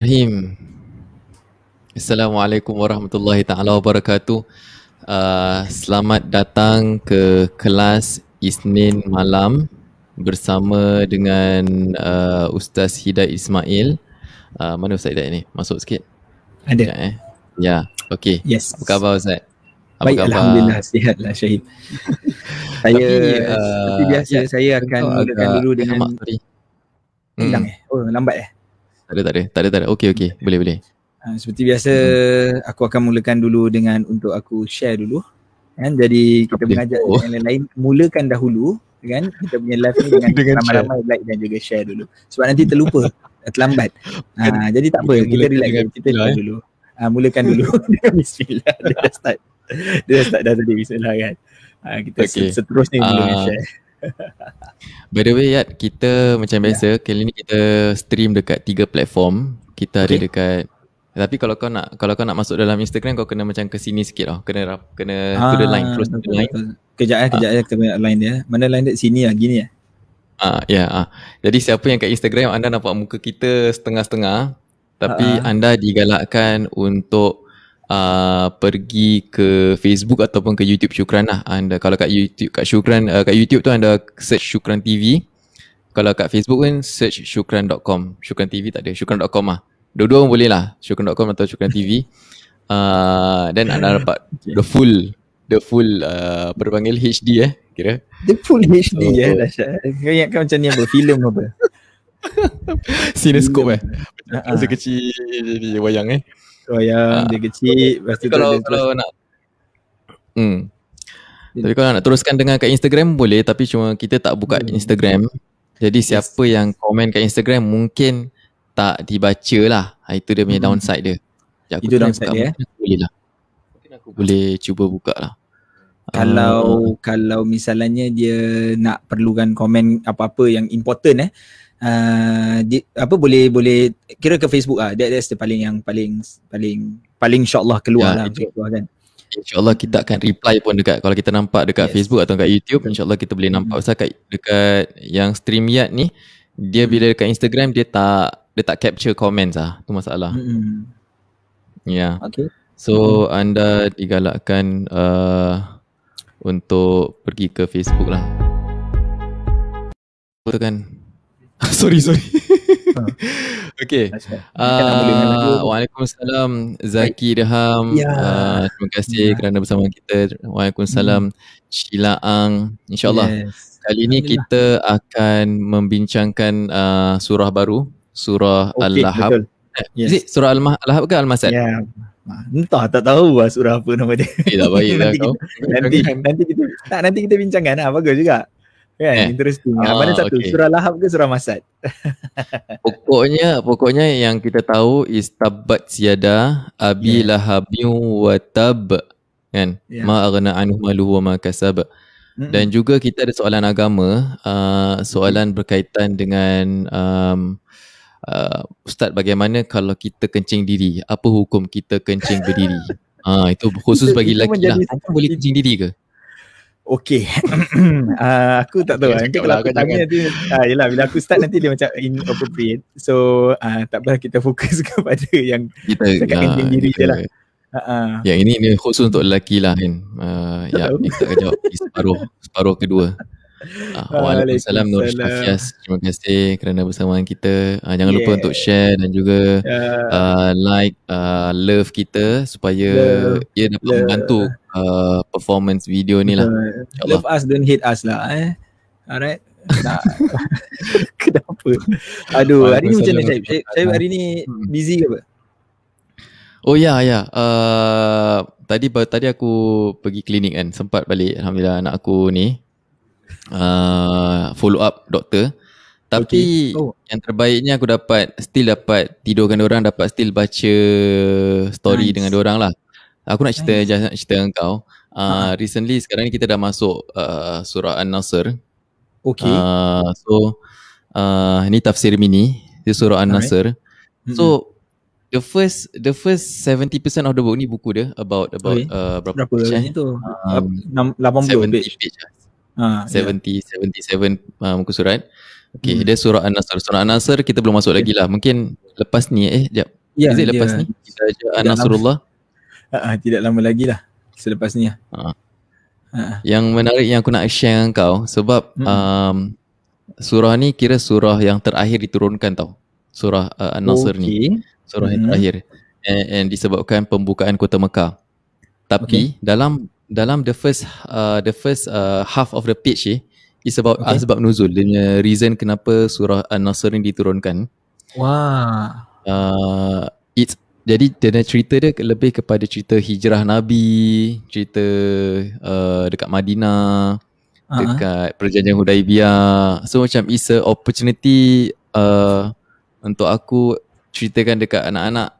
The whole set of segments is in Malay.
Bismillahirrahmanirrahim. Assalamualaikum warahmatullahi taala wabarakatuh. Uh, selamat datang ke kelas Isnin malam bersama dengan uh, Ustaz Hidayat Ismail. Uh, mana Ustaz Hidayat ni? Masuk sikit. Ada. Ya, eh? ya. okey. Yes. Apa khabar Ustaz? Apa Baik, khabar? Alhamdulillah sihatlah Syahid. saya Tapi, seperti uh, biasa ya, saya akan mulakan dulu dengan tadi. Hmm. eh. Oh lambat eh. Tak ada, tak ada. Tak ada, tak ada. Okey, okey. Boleh, boleh. Uh, seperti biasa aku akan mulakan dulu dengan untuk aku share dulu. Kan jadi kita dia? mengajak Oh. yang lain-lain mulakan dahulu kan kita punya live ni dengan, Dengan ramai-ramai like dan juga share dulu. Sebab nanti terlupa terlambat. Uh, jadi tak apa Kita mulakan relax dengan kita relax eh. dulu. Uh, mulakan dulu bismillah. Dia dah start. Dia dah start dah tadi bismillah kan. Uh, kita Okay. okay. seterusnya mula dengan Ah, share. By the way Yat, kita macam Ya. biasa kali ni kita stream dekat tiga platform. Kita ada Okay. dekat tapi kalau kau nak kalau kau nak masuk dalam Instagram kau kena macam ke sini sikit tau. Kena rap- kena to the line, close to the line. betul. Kejap eh, kejap eh kita punya line dia. Mana line dia? Sini lah, gini lah. Ah ya ah. Jadi siapa yang kat Instagram anda nampak muka kita setengah-setengah tapi Ah, ah. anda digalakkan untuk uh, pergi ke Facebook ataupun ke YouTube Syukran lah. Anda kalau kat YouTube kat Syukran uh, kat YouTube tu anda search Syukran TV. Kalau kat Facebook pun search syukran.com. Syukran TV tak ada. Syukran.com lah. Dua-dua pun boleh lah. Syukran.com atau Syukran TV. Uh, dan anda dapat the full the full uh, apa dia panggil HD eh kira. Dia full HD Oh. eh, dahsyat. Kau ingatkan macam ni apa? Filem apa? Cinescope eh. Ah, Masa kecil jadi wayang eh. Wayang dia kecil, lepas tu Tapi kalau kalau nak Hmm. Tapi kalau nak teruskan dengan kat Instagram boleh tapi cuma kita tak buka Hmm. Instagram. Jadi siapa yang komen kat Instagram mungkin tak dibaca lah. Ha, itu dia punya Hmm. downside dia. Sekejap aku Itu downside dia, eh? Boleh lah. Mungkin aku boleh cuba buka lah. kalau Ah, kalau misalnya dia nak perlukan komen apa-apa yang important eh uh, di, apa boleh boleh kira ke Facebook ah that, that's the paling yang paling paling paling insyaallah keluar Ya, lah keluar kan. InsyaAllah kita akan reply pun dekat Kalau kita nampak dekat Yes. Facebook atau dekat YouTube InsyaAllah kita boleh nampak. Pasal kat, dekat yang StreamYard ni Dia bila dekat Instagram dia tak Dia tak capture comments lah. Tu masalah. Hmm. Ya. Okay. So anda digalakkan uh, Untuk pergi ke Facebook lah. Betul kan Sorry sorry Ha. Okay. Uh, Waalaikumsalam Zaki Dirham Ya. uh, Terima kasih Ya. kerana bersama kita Waalaikumsalam Sheila Ang InsyaAllah yes. Kali ini kita akan membincangkan uh, surah baru Surah okay, Al-Lahab betul. Eh, Yes. Is it surah Al-Lahab ke Al-Masad? Ya. Ah, Entah tak tahu lah surah apa nama dia. Eh tak baik lah Nanti kau nanti nanti kita tak nanti kita bincangkan lah bagus juga. Kan Eh. interesting. Ah, mana satu okay. surah Lahab ke surah Masad? Pokoknya Pokoknya yang kita tahu Is tabat siada Abi Yeah. lahabin wa tab Kan Yeah. Ma aghna anhu maluhu wa ma kasab Mm-mm. Dan juga kita ada soalan agama, uh, soalan berkaitan dengan um, uh, Ustaz bagaimana kalau kita kencing diri? Apa hukum kita kencing berdiri? Ah itu khusus bagi lelaki lah. boleh kencing diri ke? Okay. uh, aku tak tahu. Jangan Nanti cakap kalau lah, aku tanya nanti, ah, yelah, bila aku start nanti dia macam inappropriate. So uh, tak apa kita fokus kepada yang Kita Cakap ah, kencing diri je kita- lah. uh, uh, Yang ini ni khusus untuk lelaki lah kan. Uh, Tak ya, tahu. kita akan jawab di separuh separuh kedua. Uh, Waalaikumsalam Nur. Syafias. Terima kasih kerana bersamaan kita. Uh, jangan lupa Yeah. untuk share dan juga uh, uh, like uh, love kita supaya Love, ia dapat love. membantu uh, performance video ni lah. uh, love us don't hate us lah eh. Alright. Nah. Kenapa? Aduh, hari ni macam mana Syed? Syed, Syed hari ni Hmm. busy ke apa? Oh ya ya. Uh, tadi ba- tadi aku pergi klinik kan. Sempat balik alhamdulillah anak aku ni uh, follow up doktor. Tapi Okay. Oh. yang terbaiknya aku dapat still dapat tidurkan orang dapat still baca story Nice. dengan orang lah. Aku nak cerita Nice. nak cerita dengan kau. Uh, Ha. recently sekarang ni kita dah masuk uh, surah An-Nasr. Okay. Uh, so uh, ni tafsir mini di surah An-Nasr. Mm-mm. So the first the first 70% of the book ni buku dia about about Okay. uh, berapa, berapa page eh? tu? Um, Enam- 80 70 page. page. Ah, 70 77 uh, muka surat. Okay, Hmm. dia surah An-Nasr. Surah An-Nasr kita belum masuk lagi lah. Mungkin lepas ni eh jap. Ya, Is it lepas dia- ni? Kita aja An-Nasrullah. Ah, tidak lama lagi lah selepas ni lah. Ah. Ah, Yang menarik yang aku nak share dengan kau sebab Mm-mm. um, surah ni kira surah yang terakhir diturunkan tau. Surah uh, An-Nasr ni. Okey. Surah yang Mhm. terakhir. And, and disebabkan pembukaan kota Mekah. Tapi dalam dalam the first uh, the first uh, half of the page ni is about Okay. okay. asbab nuzul. Dia punya reason kenapa surah An-Nasr ni diturunkan. Wah. Uh, it's jadi dia cerita dia lebih kepada cerita hijrah Nabi, cerita uh, dekat Madinah, Ah, ah. dekat perjanjian Hudaibiyah. So macam it's a opportunity uh, untuk aku ceritakan dekat anak-anak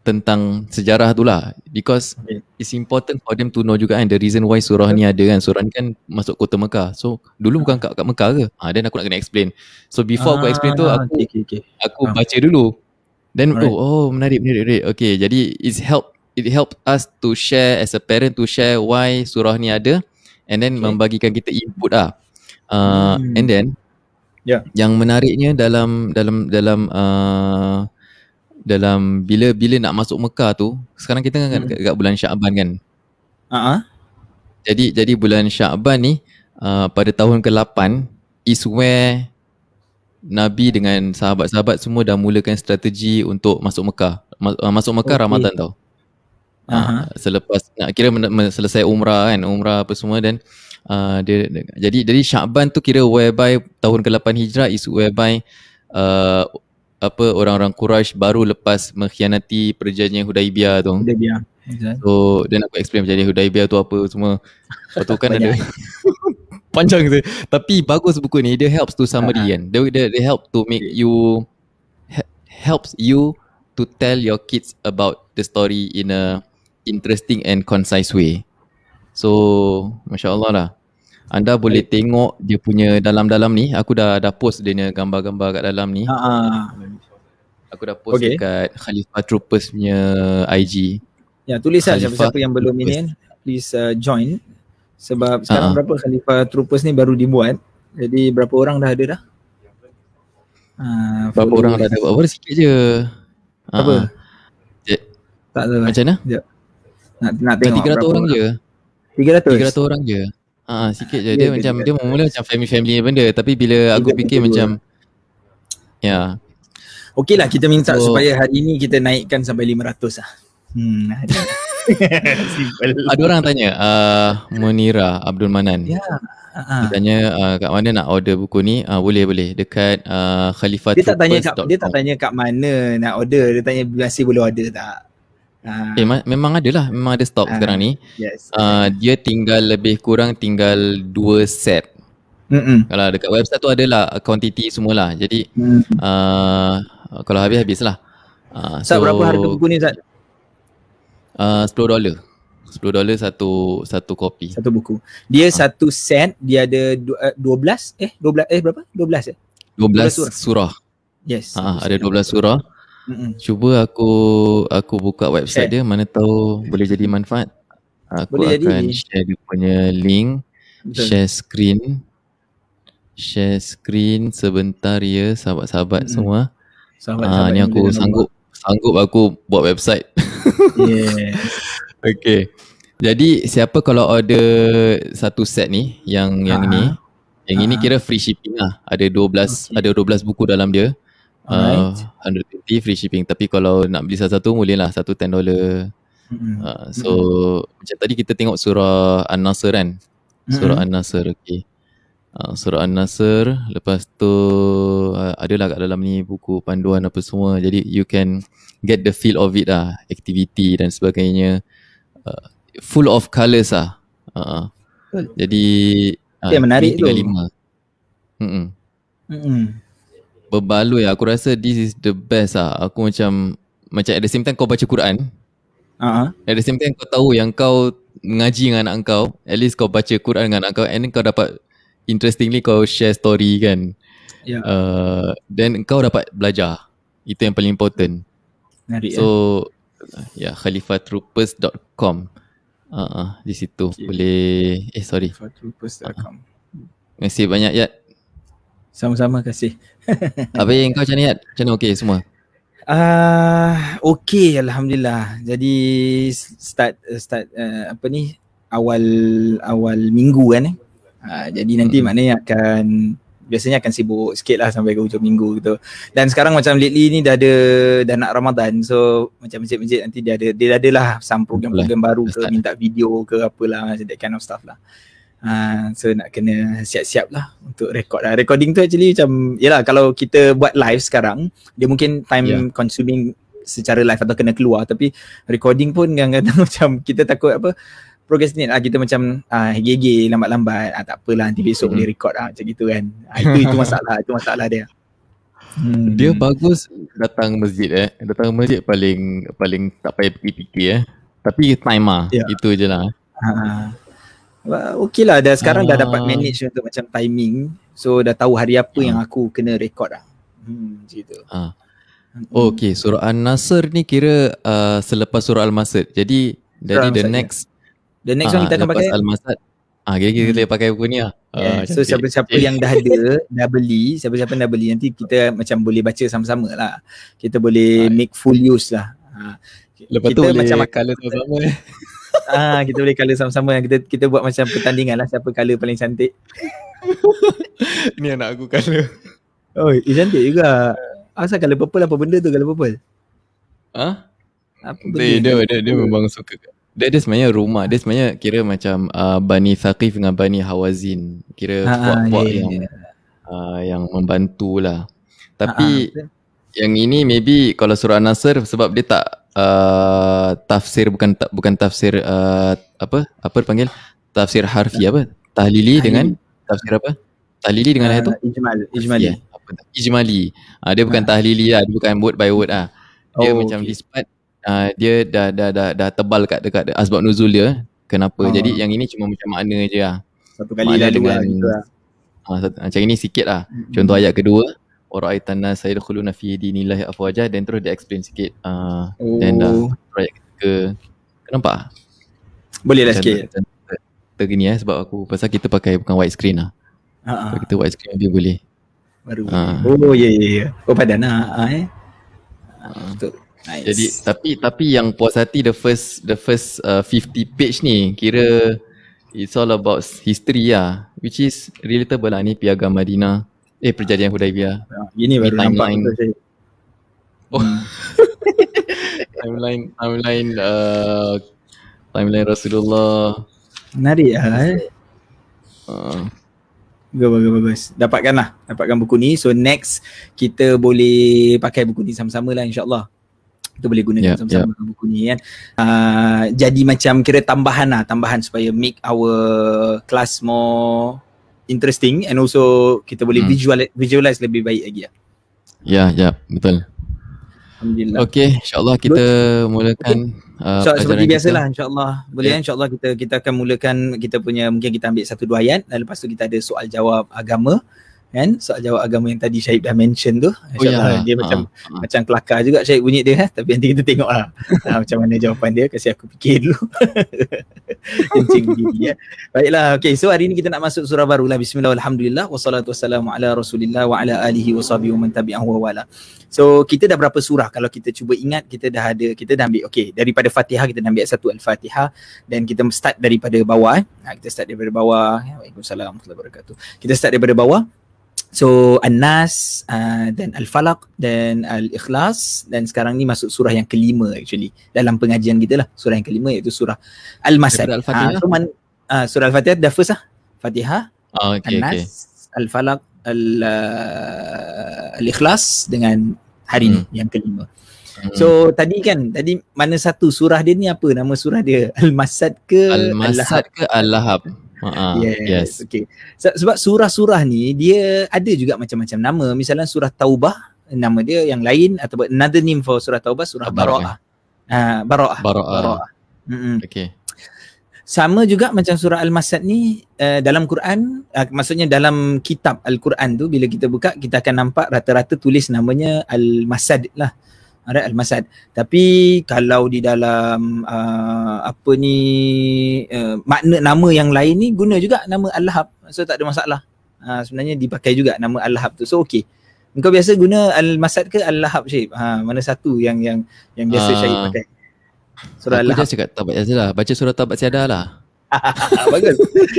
tentang sejarah tu lah because Okay. it's important for them to know juga kan the reason why surah ni ada kan surah ni kan masuk kota Mekah so dulu bukan kat, kat Mekah ke ha, then aku nak kena explain so before aku explain tu Ah, aku okey, okey. aku Faham. baca dulu then Alright. oh, oh menarik menarik menarik okay jadi it's help it help us to share as a parent to share why surah ni ada and then Okay. membagikan kita input lah uh, Hmm. and then Ya. yang menariknya dalam dalam dalam uh, dalam bila bila nak masuk Mekah tu sekarang kita kan Hmm. kat, kat bulan Syaban kan Ah, ah. jadi jadi bulan Syaban ni uh, pada tahun ke-8 is where Nabi dengan sahabat-sahabat semua dah mulakan strategi untuk masuk Mekah. Uh, masuk Mekah Okey. Ramadan tau. Aha. Uh, selepas nak kira men- men- selesai umrah kan, umrah apa semua dan uh, dia jadi jadi Syaban tu kira whereby tahun ke-8 Hijrah is whereby uh, apa orang-orang Quraisy baru lepas mengkhianati perjanjian Hudaibiyah tu. Biar. Betul. So then aku explain perjanjian Hudaibiyah tu apa semua. Lepas tu kan ada. panjang tu. Tapi bagus buku ni dia helps to summary Ah. kan. Dia, dia, dia help to make you he- helps you to tell your kids about the story in a interesting and concise way. So Masya Allah lah. Anda boleh tengok dia punya dalam-dalam ni. Aku dah dah post dia punya gambar-gambar kat dalam ni. Ah. Aku dah post Okay. dekat Khalifah Troopers punya IG. Ya, tulis lah Khalifah siapa-siapa yang belum ini kan. Please uh, join. Sebab sekarang Ah. berapa Khalifah Troopers ni baru dibuat. Jadi berapa orang dah ada dah? Ah, Berapa orang dah ada buat? Baru sikit je. Apa? Ah, je- Tak tahu. Macam mana? Nak nak tengok 300 orang je. 300. 300 orang je. Ha, sikit je. Ya, Dia dia macam juga. dia mula macam family-family benda tapi bila aku fikir puluh macam ya, Okey lah kita minta So- supaya hari ni kita naikkan sampai 500 lah. Hmm. Ada orang tanya uh, Munira Abdul Manan. Ya. Ah. Dia tanya uh, kat mana nak order buku ni? Uh, boleh boleh dekat uh, Dia tak tanya kat, dia tak tanya kat mana nak order, dia tanya masih boleh order tak. Ah, Eh ma- memang ada lah, memang ada stok Ah. sekarang ni. yes. Uh, dia tinggal lebih kurang tinggal dua set. Mm-mm. Kalau dekat website tu adalah quantity semualah. Jadi Hmm. uh, kalau habis habislah. Uh, Ustaz berapa harga buku ni Ustaz? Uh, 10 dolar. 10 dolar satu satu kopi. Satu buku. Dia Ah. satu set, dia ada du- eh, 12 eh 12 eh berapa? 12 eh? 12 surah. surah. Yes. Ha, ada 12 surah. Mm-mm. Cuba aku aku buka website Share. dia mana tahu boleh jadi manfaat. Aku Boleh jadi. akan share dia punya link, Betul. share screen. Share screen sebentar ya sahabat-sahabat Mm-mm. semua. Sahabat-sahabat Ah ni aku sanggup sanggup aku buat website. Yes. Okay. Jadi siapa kalau order satu set ni yang yang Ah. ni yang ini Ah. kira free shipping lah. Ada 12 Okay. ada 12 buku dalam dia. Uh, Alright. 120 free shipping tapi kalau nak beli satu-satu boleh lah satu 10 dollar. Mm-mm. Uh, so macam tadi kita tengok surah An-Nasr kan. Surah An-Nasr okay. Uh, surah An-Nasr lepas tu uh, adalah kat dalam ni buku panduan apa semua. Jadi you can get the feel of it lah, activity dan sebagainya. Uh, full of colours lah. Uh, Betul. jadi uh, Yang menarik tu. Mm-mm. Mm-mm. Berbaloi aku rasa this is the best lah. Aku macam macam at the same time kau baca Quran, Ah, ah. at the same time kau tahu yang kau mengaji dengan anak kau, at least kau baca Quran dengan anak kau and then kau dapat interestingly kau share story kan. Ya. Uh, then kau dapat belajar. Itu yang paling important. Menarik So ya yeah, khalifatroopers.com. Uh, uh, di situ Okay. boleh eh sorry. Fatupus.com. Terima kasih banyak Yat. Sama-sama kasih. Apa yang kau macam ni Yat? Macam mana okey semua? Ah, uh, okey alhamdulillah. Jadi start start uh, apa ni awal awal minggu kan eh. Uh, jadi nanti hmm. maknanya akan biasanya akan sibuk sikit lah sampai ke hujung minggu gitu. Dan sekarang macam lately ni dah ada dah nak Ramadan. So macam masjid-masjid nanti dia ada dia ada lah some program-program baru ke minta video ke apalah macam that kind of stuff lah. Uh, so nak kena siap-siap lah untuk record lah. Recording tu actually macam yelah kalau kita buat live sekarang dia mungkin time yeah. consuming secara live atau kena keluar tapi recording pun kadang-kadang macam kita takut apa procrastinate lah kita macam ah gege lambat-lambat ah tak apalah nanti besok hmm. boleh record ah macam gitu kan. Ah, itu itu masalah, itu masalah dia. Hmm. Dia bagus datang masjid eh. Datang masjid paling paling tak payah fikir-fikir eh. Tapi time ah yeah. itu je lah. Ha. Okay lah dah sekarang ah. dah dapat manage untuk macam timing So dah tahu hari apa ah. yang aku kena record lah Hmm macam ah. Oh, okay surah An-Nasr ni kira uh, selepas surah Al-Masad Jadi dari the next The next one kita akan pakai Al-Masad. Ah, kira-kira kita hmm. pakai buku ni lah. Yeah. Uh, so siapa-siapa yang dah ada, dah beli, siapa-siapa dah beli nanti kita macam boleh baca sama-sama lah. Kita boleh uh, make full use lah. Uh, Lepas kita tu boleh macam colour sama-sama Ah, kita boleh colour sama-sama. Kita kita buat macam pertandingan lah siapa colour paling cantik. Ni anak aku colour. Oh, dia cantik juga. Asal colour purple apa benda tu colour purple? Ha? Apa benda? Dia, dia, dia, dia memang suka dia, dia sebenarnya rumah. Dia sebenarnya kira macam uh, Bani Thaqif dengan Bani Hawazin. Kira ha, puak-puak yeah, yang yeah. Uh, yang membantu lah tapi ha, yang ini maybe kalau surah Nasr sebab dia tak uh, tafsir bukan ta, bukan tafsir uh, apa apa dipanggil tafsir harfi apa? Tahlili Tahlili. dengan tafsir apa? Tahlili dengan uh, ayat tu? Ijmal ijmali. Yeah, apa ijmali. Uh, dia bukan ha. tahlili lah. Dia bukan word by word ah dia oh, macam okay. this part uh, dia dah dah dah dah tebal kat dekat asbab nuzul dia. Kenapa? Oh. jadi yang ini cuma macam makna je lah. Satu kali dah dengan gitu lah. Uh, macam ini sikit lah. Hmm. contoh ayat kedua. Ora'aitan nas sayadkhuluna fi dinillahi afwajah. Dan terus dia explain sikit uh, oh. dan dah ayat ke. Kenapa? Boleh lah sikit. tergini eh sebab aku pasal kita pakai bukan white screen lah. Uh-huh. kita white screen dia boleh. Baru. Uh. oh ya ya ya. Oh padan lah. Eh. Uh. betul Nice. Jadi tapi tapi yang puas hati the first the first uh, 50 page ni kira it's all about history lah which is relatable lah ni piagam Madinah eh perjanjian Hudaibiyah. Ya, ini baru timeline. nampak saya. Oh. timeline timeline uh, timeline Rasulullah. Menarik lah eh. Uh. Bagus, bagus, bagus. Dapatkan lah. Dapatkan buku ni. So next kita boleh pakai buku ni sama-sama lah insyaAllah kita boleh guna yeah, sama-sama yeah. buku ni kan uh, jadi macam kira tambahan lah tambahan supaya make our class more interesting and also kita boleh hmm. visualize, visualize lebih baik lagi lah ya yeah, ya yeah, betul Alhamdulillah. Okay, insyaAllah kita Good. mulakan okay. uh, so, Seperti biasalah insyaAllah Boleh yeah. insyaAllah kita kita akan mulakan Kita punya, mungkin kita ambil satu dua ayat Dan lepas tu kita ada soal jawab agama kan soal jawab agama yang tadi Syahid dah mention tu oh, ya. dia ha. macam ha. macam kelakar juga Syahid bunyi dia eh? tapi nanti kita tengok lah ha, macam mana jawapan dia kasi aku fikir dulu kencing begini ya. baiklah okay. so hari ni kita nak masuk surah baru lah bismillah alhamdulillah wassalatu wassalamu ala rasulillah wa ala alihi wa sahbihi wa man tabi'ahu wa wala so kita dah berapa surah kalau kita cuba ingat kita dah ada kita dah ambil okay daripada fatihah kita dah ambil satu al-fatihah dan kita start daripada bawah eh. ha, kita start daripada bawah Waalaikumsalam warahmatullahi wabarakatuh kita start daripada bawah So An-Nas uh, dan Al-Falaq dan Al-Ikhlas dan sekarang ni masuk surah yang kelima actually dalam pengajian kita lah surah yang kelima iaitu surah Al-Masad. Al-Fatihah. Uh, so man, uh, surah Al-Fatihah dah first lah. Fatihah, oh, okay, An-Nas, okay. Al-Falaq, Al- uh, Al-Ikhlas dengan hari hmm. ni yang kelima. Hmm. So tadi kan tadi mana satu surah dia ni apa nama surah dia Al-Masad ke Al-Masad Al-Lahab? ke Al-Lahab? Uh-huh. Yes. yes. Okay. Sebab surah-surah ni dia ada juga macam-macam nama. Misalnya surah Taubah nama dia yang lain atau another name for surah Taubah surah Bara'ah. Ah Bara'ah. Bara'ah. Mm-hmm. Okay. Sama juga macam surah Al-Masad ni uh, dalam Quran uh, maksudnya dalam kitab Al-Quran tu bila kita buka kita akan nampak rata-rata tulis namanya Al-Masad lah. Alright Al-Masad. Tapi kalau di dalam uh, apa ni uh, makna nama yang lain ni guna juga nama Al-Lahab. So tak ada masalah. uh, sebenarnya dipakai juga nama Al-Lahab tu. So okey. Engkau biasa guna Al-Masad ke Al-Lahab Syed? Ha, mana satu yang yang yang biasa uh, Syed pakai? Surah Al-Lahab. Aku just cakap tabat siadah. Baca surah tabat siadah lah. Bagus.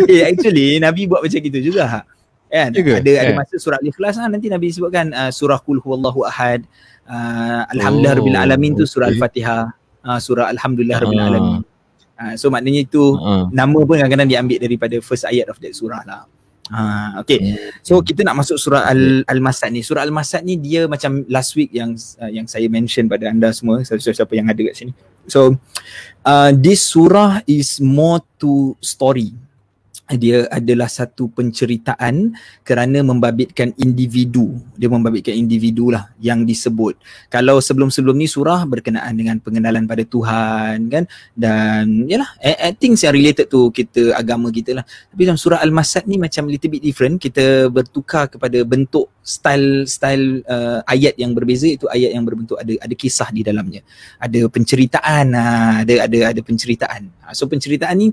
eh actually Nabi buat macam gitu juga. Kan? Juga? Ada ada eh. masa surah Al-Ikhlas ha, nanti Nabi sebutkan uh, surah Qul huwallahu ahad. Uh, Alhamdulillah oh, rabbil alamin tu surah okay. Al-Fatihah. Uh, surah Alhamdulillah uh. rabbil alamin. Uh, so maknanya itu uh. nama pun kadang-kadang diambil daripada first ayat of that surah lah. Ha, okay. So kita nak masuk surah Al Al-Masad ni. Surah Al-Masad ni dia macam last week yang uh, yang saya mention pada anda semua, siapa-siapa yang ada kat sini. So uh, this surah is more to story dia adalah satu penceritaan kerana membabitkan individu. Dia membabitkan individu lah yang disebut. Kalau sebelum-sebelum ni surah berkenaan dengan pengenalan pada Tuhan kan? Dan yalah think yang related to kita agama kita lah. Tapi dalam surah Al-Masad ni macam little bit different. Kita bertukar kepada bentuk style style uh, ayat yang berbeza. Itu ayat yang berbentuk ada ada kisah di dalamnya. Ada penceritaan uh, ada ada ada penceritaan. So penceritaan ni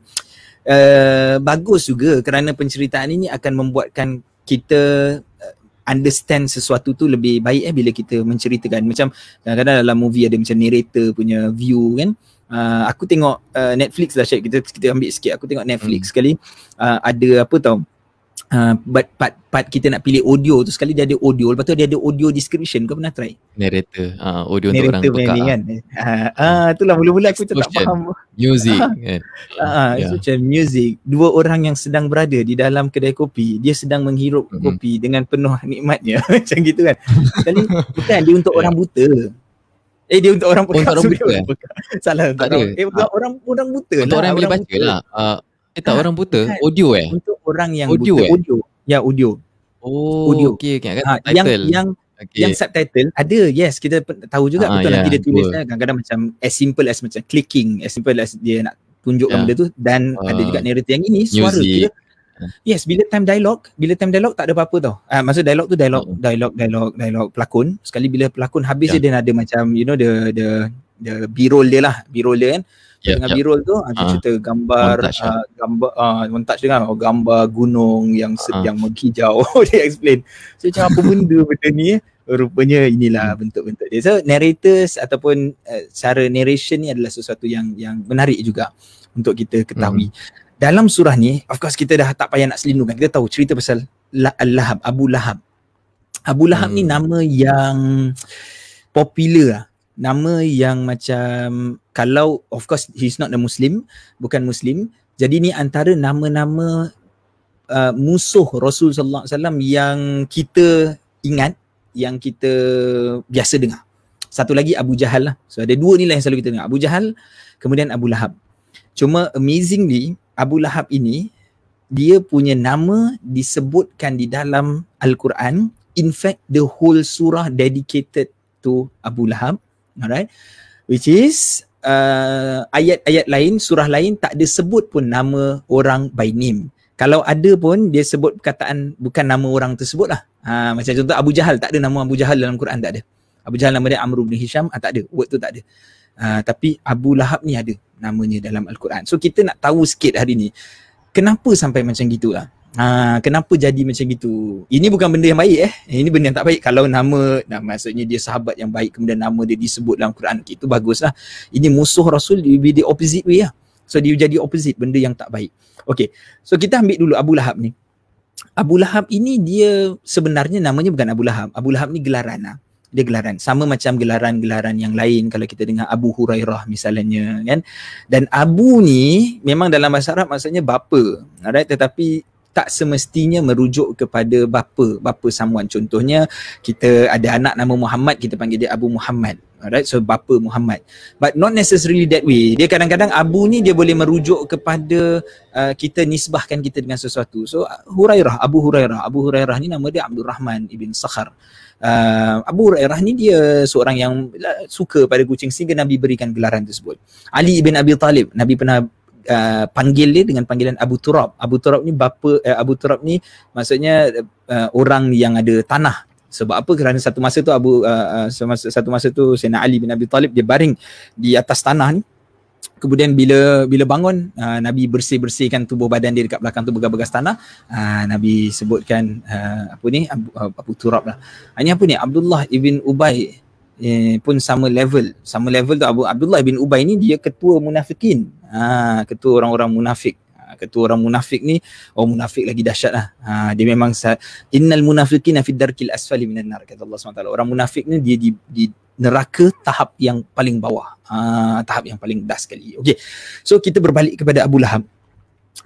uh, bagus juga kerana penceritaan ini akan membuatkan kita uh, understand sesuatu tu lebih baik eh bila kita menceritakan. Macam kadang-kadang dalam movie ada macam narrator punya view kan. Uh, aku tengok uh, Netflix lah Syed. Kita kita ambil sikit. Aku tengok Netflix hmm. sekali. Uh, ada apa tau uh, part, part, part kita nak pilih audio tu sekali dia ada audio lepas tu dia ada audio description kau pernah try? Narrator, uh, audio Narrator untuk orang pekak kan? Ah, uh, itulah mula-mula aku tak faham Music kan? uh, yeah. macam music Dua orang yang sedang berada di dalam kedai kopi Dia sedang menghirup mm-hmm. kopi dengan penuh nikmatnya Macam gitu kan Sekali bukan dia untuk yeah. orang buta Eh dia untuk orang pekak Untuk orang buta eh? Salah untuk orang, eh, orang, orang buta Untuk lah, orang yang boleh baca lah uh, Eh tak orang buta, audio eh? Untuk orang yang audio buta, eh? audio. Ya audio. Oh, audio. okay, okay. Ha, yang yang okay. yang subtitle ada, yes kita tahu juga ha, betul yeah, nanti dia tulis kan. kadang-kadang macam as simple as macam clicking, as simple as dia nak tunjukkan yeah. benda tu dan uh, ada juga narrator yang ini suara kita Yes, bila time dialog, bila time dialog tak ada apa-apa tau. Ah, uh, maksud dialog tu dialog, uh. dialog, dialog, dialog pelakon. Sekali bila pelakon habis yeah. dia ada macam you know the the the B-roll dia lah, B-roll dia kan yeah, dengan yeah. B-roll tu ada uh, cerita gambar montage, uh, gambar uh, montage dengan oh, gambar gunung yang uh. yang menghijau dia explain so macam apa benda benda ni eh rupanya inilah hmm. bentuk-bentuk dia so narrators ataupun uh, cara narration ni adalah sesuatu yang yang menarik juga untuk kita ketahui hmm. dalam surah ni of course kita dah tak payah nak selindungkan kita tahu cerita pasal Lahab Abu Lahab Abu Lahab hmm. ni nama yang popular lah nama yang macam kalau of course he's not a muslim bukan muslim. Jadi ni antara nama-nama uh, musuh Rasul sallallahu alaihi wasallam yang kita ingat yang kita biasa dengar. Satu lagi Abu Jahal lah. So ada dua ni lah yang selalu kita dengar. Abu Jahal kemudian Abu Lahab. Cuma amazingly Abu Lahab ini dia punya nama disebutkan di dalam Al-Quran. In fact the whole surah dedicated to Abu Lahab alright. Which is uh, ayat-ayat lain surah lain tak ada sebut pun nama orang by name. Kalau ada pun dia sebut perkataan bukan nama orang tersebut lah. Ha, macam contoh Abu Jahal tak ada nama Abu Jahal dalam Quran tak ada. Abu Jahal nama dia Amr bin Hisham ah, tak ada. Word tu tak ada. Uh, tapi Abu Lahab ni ada namanya dalam Al-Quran. So kita nak tahu sikit hari ni kenapa sampai macam gitulah Ha, kenapa jadi macam gitu? Ini bukan benda yang baik eh. Ini benda yang tak baik. Kalau nama, nah, maksudnya dia sahabat yang baik kemudian nama dia disebut dalam Quran. Itu baguslah. Ini musuh Rasul dia be the opposite way lah. So dia jadi opposite benda yang tak baik. Okay. So kita ambil dulu Abu Lahab ni. Abu Lahab ini dia sebenarnya namanya bukan Abu Lahab. Abu Lahab ni gelaran lah. Dia gelaran. Sama macam gelaran-gelaran yang lain kalau kita dengar Abu Hurairah misalnya kan. Dan Abu ni memang dalam bahasa Arab maksudnya bapa. Alright? Tetapi tak semestinya merujuk kepada bapa bapa samuan. Contohnya kita ada anak nama Muhammad kita panggil dia Abu Muhammad. Alright so bapa Muhammad. But not necessarily that way. Dia kadang-kadang Abu ni dia boleh merujuk kepada uh, kita nisbahkan kita dengan sesuatu. So Hurairah Abu Hurairah. Abu Hurairah ni nama dia Abdul Rahman ibn Sakhar. Uh, Abu Hurairah ni dia seorang yang suka pada kucing sehingga Nabi berikan gelaran tersebut. Ali ibn Abi Talib, Nabi pernah uh, panggil dia dengan panggilan Abu Turab. Abu Turab ni bapa uh, Abu Turab ni maksudnya uh, orang yang ada tanah. Sebab apa? Kerana satu masa tu Abu uh, uh, satu masa tu Sayyidina Ali bin Abi Talib dia baring di atas tanah ni. kemudian bila bila bangun uh, Nabi bersih-bersihkan tubuh badan dia dekat belakang tu begas-begas tanah uh, Nabi sebutkan uh, apa ni Abu, uh, Abu Turab lah ini apa ni Abdullah ibn Ubay eh, pun sama level sama level tu Abu Abdullah ibn Ubay ni dia ketua munafikin uh, ketua orang-orang munafik. Ketua orang munafik ni oh munafik lagi dahsyat lah. Ha, dia memang innal munafiqina fid darkil asfali minan nar kata Allah SWT orang munafik ni dia di, di neraka tahap yang paling bawah. Ha, tahap yang paling das sekali. Okey. So kita berbalik kepada Abu Lahab.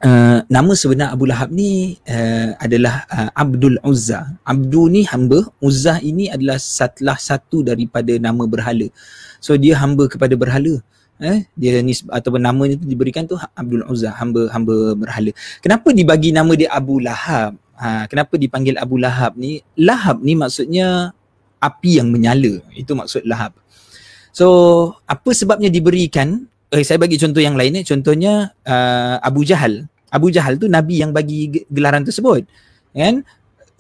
Uh, nama sebenar Abu Lahab ni uh, adalah uh, Abdul Uzza. Abdu ni hamba, Uzza ini adalah salah satu daripada nama berhala. So dia hamba kepada berhala eh dia ni ataupun namanya tu diberikan tu Abdul Uzza hamba hamba berhala. Kenapa dibagi nama dia Abu Lahab? Ha kenapa dipanggil Abu Lahab ni? Lahab ni maksudnya api yang menyala. Itu maksud Lahab. So apa sebabnya diberikan? Eh saya bagi contoh yang lain eh contohnya uh, Abu Jahal. Abu Jahal tu nabi yang bagi gelaran tersebut. Kan?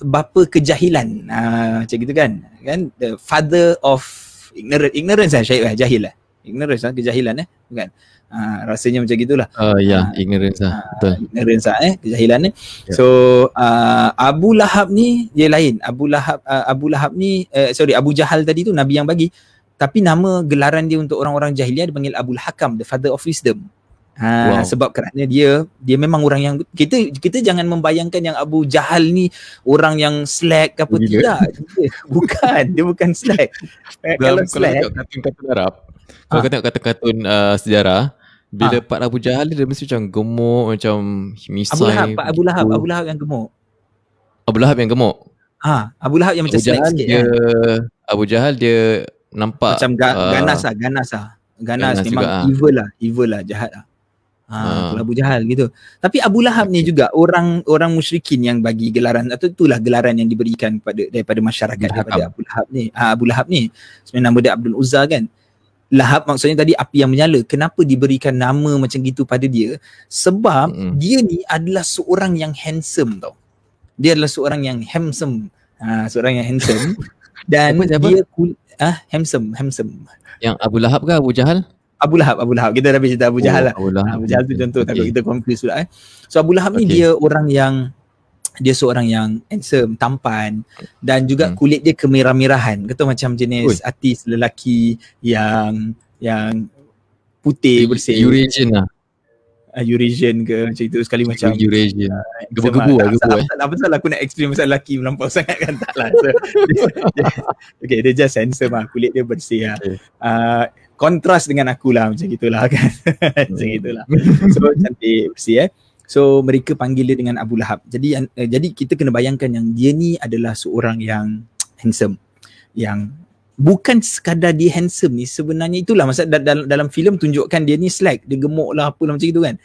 Bapa kejahilan. Uh, macam gitu kan? Kan? The father of ignorance ignorance lah syahid lah jahil lah ignorance lah, kejahilan eh bukan? Ha, rasanya macam gitulah. Uh, ya yeah, ha, ignorance lah ha, betul. ignorance lah eh kejahilan eh. Yeah. so uh, Abu Lahab ni dia lain. Abu Lahab uh, Abu Lahab ni uh, sorry Abu Jahal tadi tu nabi yang bagi. Tapi nama gelaran dia untuk orang-orang jahiliah dipanggil Abu Hakam the father of wisdom. Ha, wow. sebab kerana dia dia memang orang yang kita kita jangan membayangkan yang Abu Jahal ni orang yang slack apa Bila? tidak. Bukan dia bukan slack. Kalau slack kalau kata Arab kalau ha. kau tengok kata-katun uh, sejarah bila ha. Pak Abu Jahal dia mesti macam gemuk macam misai. Abu Lahab, Pak Abu Lahab, Abu Lahab yang gemuk. Abu Lahab yang gemuk. Ha, Abu Lahab yang Abu macam Jahal sikit dia, kan. Abu Jahal dia nampak macam ga, uh, ganas lah, ganas lah. Ganas, ganas memang juga, ah. evil lah, evil lah, jahat lah. Ha, ha. Abu Jahal gitu. Tapi Abu Lahab ni juga orang orang musyrikin yang bagi gelaran atau itulah gelaran yang diberikan pada daripada masyarakat Abu daripada Abu Lahab ni. Ha, Abu Lahab ni. Sebenarnya nama dia Abdul Uzza kan. Lahab maksudnya tadi api yang menyala. Kenapa diberikan nama macam gitu pada dia? Sebab mm-hmm. dia ni adalah seorang yang handsome tau. Dia adalah seorang yang handsome. Ha, seorang yang handsome. Dan apa, dia kul- ah handsome, handsome. Yang Abu Lahab ke Abu Jahal? Abu Lahab, Abu Lahab. Kita dah cerita Abu Jahal oh, lah. Abu, Lahab. Abu Jahal tu contoh okay. takut kita confuse pula eh. So Abu Lahab okay. ni dia orang yang dia seorang yang handsome, tampan dan juga hmm. kulit dia kemerah-merahan. Kata macam jenis Ui. artis lelaki yang yang putih bersih. Eurasian lah. Uh, Eurasian ke macam itu sekali macam Eurasian. Uh, gebu-gebu lah, gebu eh. Apa salah aku nak extreme pasal lelaki melampau sangat kan tak lah. So, dia, dia, okay, dia just handsome lah. Kulit dia bersih lah. Okay. Uh, kontras dengan aku lah macam itulah kan. macam itulah. So cantik bersih eh. So mereka panggil dia dengan Abu Lahab. Jadi uh, jadi kita kena bayangkan yang dia ni adalah seorang yang handsome. Yang bukan sekadar dia handsome ni sebenarnya itulah masa dalam dalam filem tunjukkan dia ni slack, dia gemuk lah apa lah macam itu kan.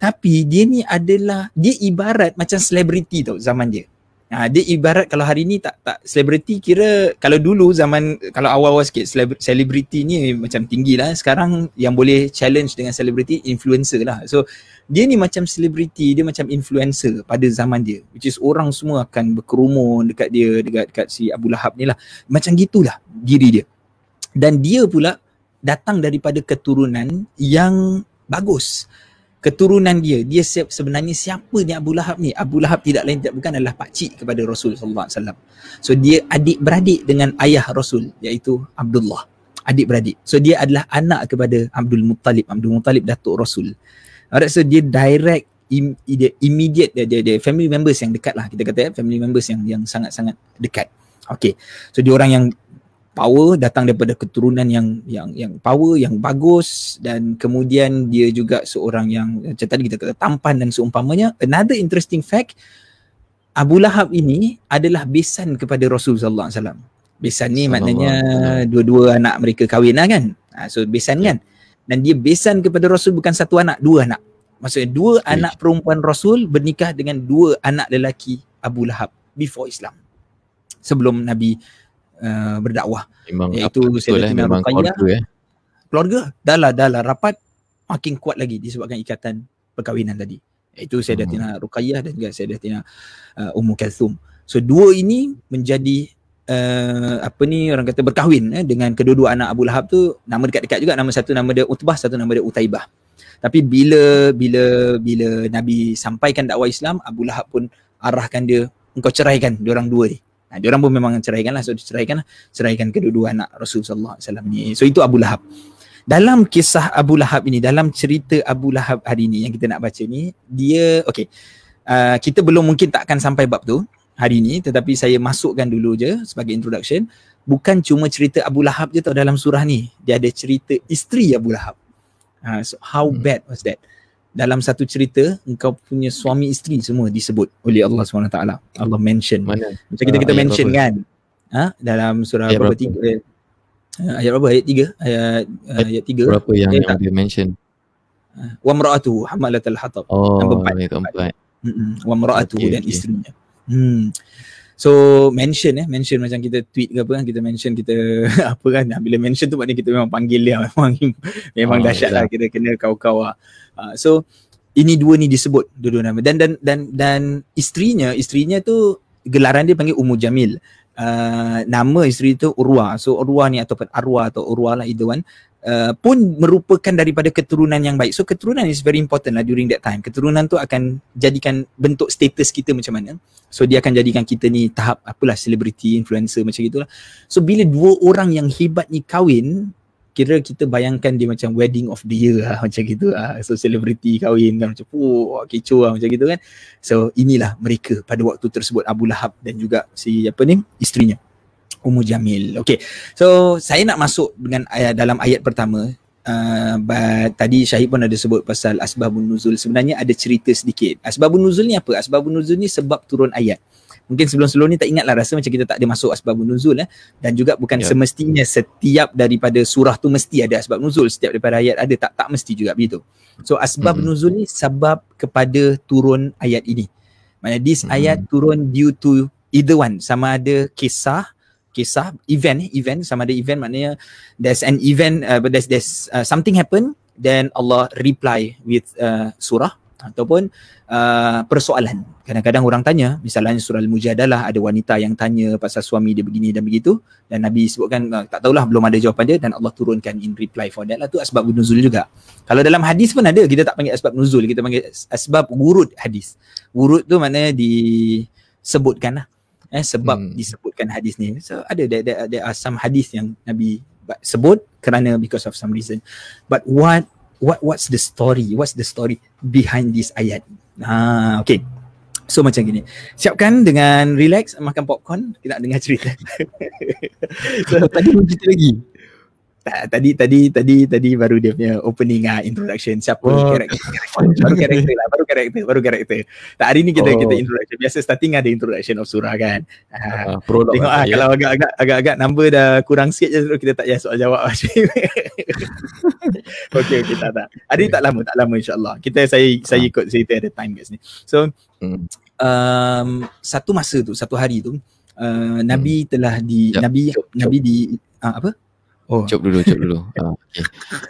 Tapi dia ni adalah dia ibarat macam selebriti tau zaman dia. Ha, dia ibarat kalau hari ni tak tak selebriti kira kalau dulu zaman kalau awal-awal sikit selebriti ni macam tinggi lah sekarang yang boleh challenge dengan selebriti influencer lah so dia ni macam selebriti dia macam influencer pada zaman dia. Which is orang semua akan berkerumun dekat dia dekat, dekat si Abu Lahab ni lah. Macam gitulah diri dia. Dan dia pula datang daripada keturunan yang bagus. Keturunan dia dia sebenarnya siapa ni Abu Lahab ni? Abu Lahab tidak lain tidak bukan adalah pak cik kepada Rasul sallallahu alaihi wasallam. So dia adik beradik dengan ayah Rasul iaitu Abdullah. Adik beradik so dia adalah anak kepada Abdul Muttalib. Abdul Muttalib datuk Rasul alright so dia direct im, dia immediate dia, dia, dia family members yang dekat lah kita kata ya family members yang yang sangat-sangat dekat. Okay so dia orang yang power datang daripada keturunan yang yang yang power yang bagus dan kemudian dia juga seorang yang macam tadi kita kata tampan dan seumpamanya. Another interesting fact Abu Lahab ini adalah besan kepada Rasul sallallahu alaihi wasallam. Besan ni maknanya dua-dua anak mereka kahwin lah kan? Ha, so besan kan dan dia besan kepada Rasul bukan satu anak dua anak. Maksudnya dua Ish. anak perempuan Rasul bernikah dengan dua anak lelaki Abu Lahab before Islam. Sebelum Nabi uh, berdakwah. Memang iaitu Sayyidatina eh, Ruqayyah keluarga, eh. keluarga. Dah lah dah lah rapat makin kuat lagi disebabkan ikatan perkahwinan tadi. Iaitu Sayyidatina hmm. Ruqayyah dan juga Sayyidatina uh, Ummu Kalthum. So dua ini menjadi uh, apa ni orang kata berkahwin eh, dengan kedua-dua anak Abu Lahab tu nama dekat-dekat juga nama satu nama dia Utbah satu nama dia Utaibah tapi bila bila bila Nabi sampaikan dakwah Islam Abu Lahab pun arahkan dia engkau ceraikan dia orang dua ni Nah, dia orang pun memang ceraikan lah. So, ceraikan lah. Ceraikan kedua-dua anak Rasulullah SAW ni. So, itu Abu Lahab. Dalam kisah Abu Lahab ini, dalam cerita Abu Lahab hari ini yang kita nak baca ni, dia, okay. Uh, kita belum mungkin tak akan sampai bab tu hari ini. Tetapi saya masukkan dulu je sebagai introduction. Bukan cuma cerita Abu Lahab je tau dalam surah ni. Dia ada cerita isteri Abu Lahab. Uh, so, how hmm. bad was that? dalam satu cerita engkau punya suami isteri semua disebut oleh Allah SWT Allah mention mana macam kita kita uh, mention berapa? kan ha dalam surah ayat berapa tiga ayat, uh, ayat berapa ayat tiga ayat uh, ayat tiga berapa yang, ayat yang dia mention wa mraatu hamalatul hatab oh nombor empat ayat wa mraatu okay, dan okay. isterinya hmm. So mention eh. Mention macam kita tweet ke apa kan kita mention kita apa kan. Bila mention tu maknanya kita memang panggil dia. Memang memang oh, dahsyat lah kita kena kau-kau lah. Uh, so ini dua ni disebut dua-dua nama. Dan dan dan dan isterinya isterinya tu gelaran dia panggil Ummu Jamil. Uh, nama isteri tu Urwa. So Urwa ni ataupun Arwa atau Urwa lah either one uh, pun merupakan daripada keturunan yang baik. So keturunan is very important lah during that time. Keturunan tu akan jadikan bentuk status kita macam mana. So dia akan jadikan kita ni tahap apalah selebriti, influencer macam gitulah. So bila dua orang yang hebat ni kahwin, kira kita bayangkan dia macam wedding of the year lah macam gitu lah. So selebriti kahwin kan macam oh kecoh lah macam gitu kan. So inilah mereka pada waktu tersebut Abu Lahab dan juga si apa ni isterinya. Ummu Jamil. Okay. So saya nak masuk dengan ayat dalam ayat pertama. Uh, but tadi Syahid pun ada sebut pasal asbabun nuzul. Sebenarnya ada cerita sedikit. Asbabun nuzul ni apa? Asbabun nuzul ni sebab turun ayat. Mungkin sebelum-sebelum ni tak ingat lah rasa macam kita tak ada masuk asbabun nuzul eh. Dan juga bukan yeah. semestinya setiap daripada surah tu mesti ada asbab nuzul. Setiap daripada ayat ada tak tak mesti juga begitu. So asbab mm-hmm. nuzul ni sebab kepada turun ayat ini. Maksudnya this mm-hmm. ayat turun due to either one. Sama ada kisah kisah event event sama ada event maknanya there's an event uh, there's there's uh, something happen then Allah reply with uh, surah ataupun uh, persoalan. Kadang-kadang orang tanya, misalnya surah Al-Mujadalah ada wanita yang tanya pasal suami dia begini dan begitu dan Nabi sebutkan uh, tak tahulah belum ada jawapan dia dan Allah turunkan in reply for that lah tu asbab nuzul juga. Kalau dalam hadis pun ada, kita tak panggil asbab nuzul, kita panggil asbab wurud hadis. Wurud tu maknanya disebutkan lah eh sebab hmm. disebutkan hadis ni. So ada there, there, there are some hadis yang nabi sebut kerana because of some reason. But what what what's the story? What's the story behind this ayat? Ha okay. So macam gini. Siapkan dengan relax makan popcorn. Kita nak dengar cerita. So tadi mau cerita tadi tadi tadi tadi baru dia punya opening ah introduction siapa oh. karakter baru karakter lah baru karakter baru karakter tak hari ni kita oh. kita introduction biasa starting ada introduction of surah kan uh, uh, tengok ah ya. kalau agak-agak agak-agak number dah kurang sikit je kita tak payah soal jawab okey okey tak tak hari okay. tak lama tak lama insyaallah kita saya saya ikut cerita ada time kat sini so hmm. um, satu masa tu satu hari tu uh, nabi hmm. telah di jop, nabi jop, nabi di uh, apa Oh. Cop dulu, cop dulu. uh, okay.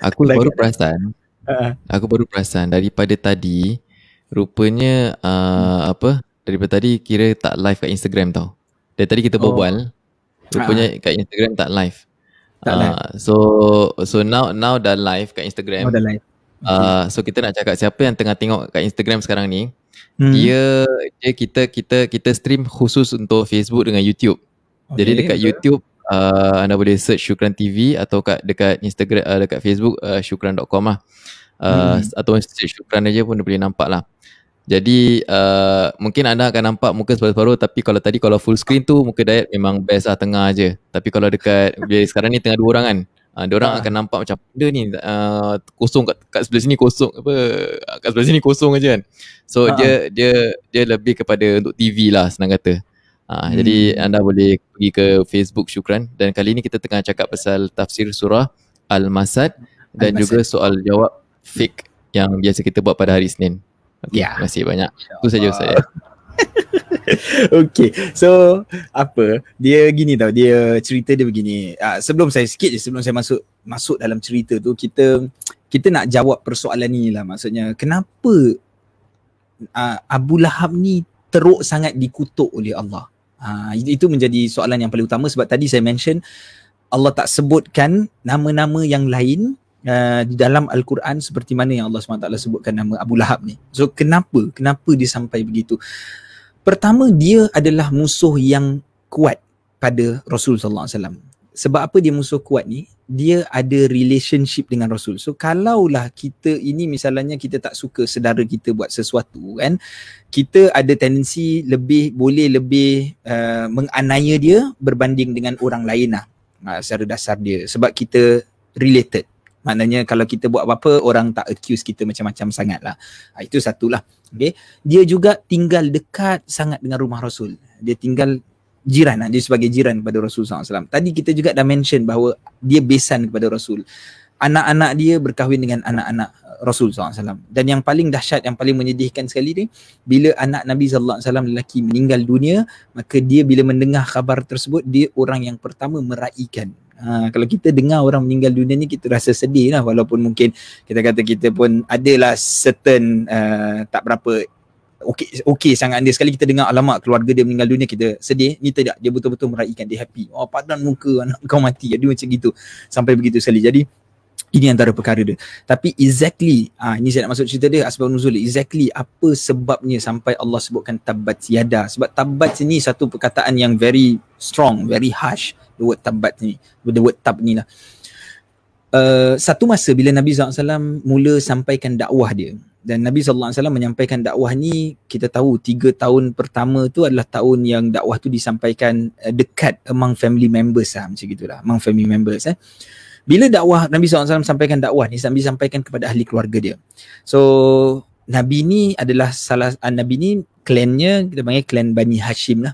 Aku Lagi baru perasan. Uh. Aku baru perasan daripada tadi rupanya uh, apa? Daripada tadi kira tak live kat Instagram tau. Dari tadi kita oh. berbual. Rupanya uh. kat Instagram tak live. Tak uh, live. So so now now dah live kat Instagram. Oh, dah live. Uh, so kita nak cakap siapa yang tengah tengok kat Instagram sekarang ni hmm. dia dia kita kita kita stream khusus untuk Facebook dengan YouTube. Okay, Jadi dekat betul. YouTube uh, anda boleh search Syukran TV atau kat dekat Instagram uh, dekat Facebook uh, syukran.com lah. Uh, hmm. atau search Syukran aja pun boleh nampak lah. Jadi uh, mungkin anda akan nampak muka separuh-separuh tapi kalau tadi kalau full screen tu muka Dayat memang best lah tengah aje. Tapi kalau dekat bila sekarang ni tengah dua orang kan. Uh, dia orang ha. akan nampak macam benda ni uh, kosong kat, kat sebelah sini kosong apa kat sebelah sini kosong aja kan. So ha. dia dia dia lebih kepada untuk TV lah senang kata. Ha, hmm. Jadi anda boleh pergi ke Facebook Syukran dan kali ini kita tengah cakap pasal tafsir surah Al-Masad dan Al-Masad. juga soal jawab fake yang biasa kita buat pada hari Isnin. Okay, ya. Terima kasih banyak. Itu saja saya. okay, so apa? Dia gini tau, dia cerita dia begini. Uh, sebelum saya sikit je, sebelum saya masuk masuk dalam cerita tu, kita kita nak jawab persoalan ni lah. Maksudnya, kenapa uh, Abu Lahab ni teruk sangat dikutuk oleh Allah? Ha, itu menjadi soalan yang paling utama sebab tadi saya mention Allah tak sebutkan nama-nama yang lain uh, di dalam Al-Quran seperti mana yang Allah SWT sebutkan nama Abu Lahab ni. So kenapa? Kenapa dia sampai begitu? Pertama dia adalah musuh yang kuat pada Rasul sallallahu alaihi wasallam. Sebab apa dia musuh kuat ni? Dia ada relationship dengan Rasul. So kalaulah kita ini misalnya kita tak suka saudara kita buat sesuatu kan, kita ada tendensi lebih boleh lebih uh, menganiaya dia berbanding dengan orang lain lah. Uh, secara dasar dia. Sebab kita related. Maknanya kalau kita buat apa-apa orang tak accuse kita macam-macam sangat lah. Uh, itu satulah. Okay. dia juga tinggal dekat sangat dengan rumah Rasul. Dia tinggal jiran dia sebagai jiran kepada Rasul SAW tadi kita juga dah mention bahawa dia besan kepada Rasul anak-anak dia berkahwin dengan anak-anak Rasul SAW. Dan yang paling dahsyat, yang paling menyedihkan sekali ni, bila anak Nabi SAW lelaki meninggal dunia, maka dia bila mendengar khabar tersebut, dia orang yang pertama meraihkan. Ha, kalau kita dengar orang meninggal dunia ni, kita rasa sedih lah. Walaupun mungkin kita kata kita pun adalah certain uh, tak berapa okey okey sangat dia sekali kita dengar alamat keluarga dia meninggal dunia kita sedih ni tidak dia betul-betul meraihkan dia happy oh padan muka anak kau mati jadi macam gitu sampai begitu sekali jadi ini antara perkara dia. Tapi exactly, ah ini saya nak masuk cerita dia asbab nuzul. Exactly apa sebabnya sampai Allah sebutkan tabat yada. Sebab tabat ni satu perkataan yang very strong, very harsh. The word tabat ni. The word tab ni lah. Uh, satu masa bila Nabi SAW mula sampaikan dakwah dia dan Nabi SAW menyampaikan dakwah ni kita tahu tiga tahun pertama tu adalah tahun yang dakwah tu disampaikan uh, dekat among family members lah macam gitulah among family members eh. Bila dakwah Nabi SAW sampaikan dakwah ni Nabi sampaikan kepada ahli keluarga dia. So Nabi ni adalah salah uh, Nabi ni klannya kita panggil klan Bani Hashim lah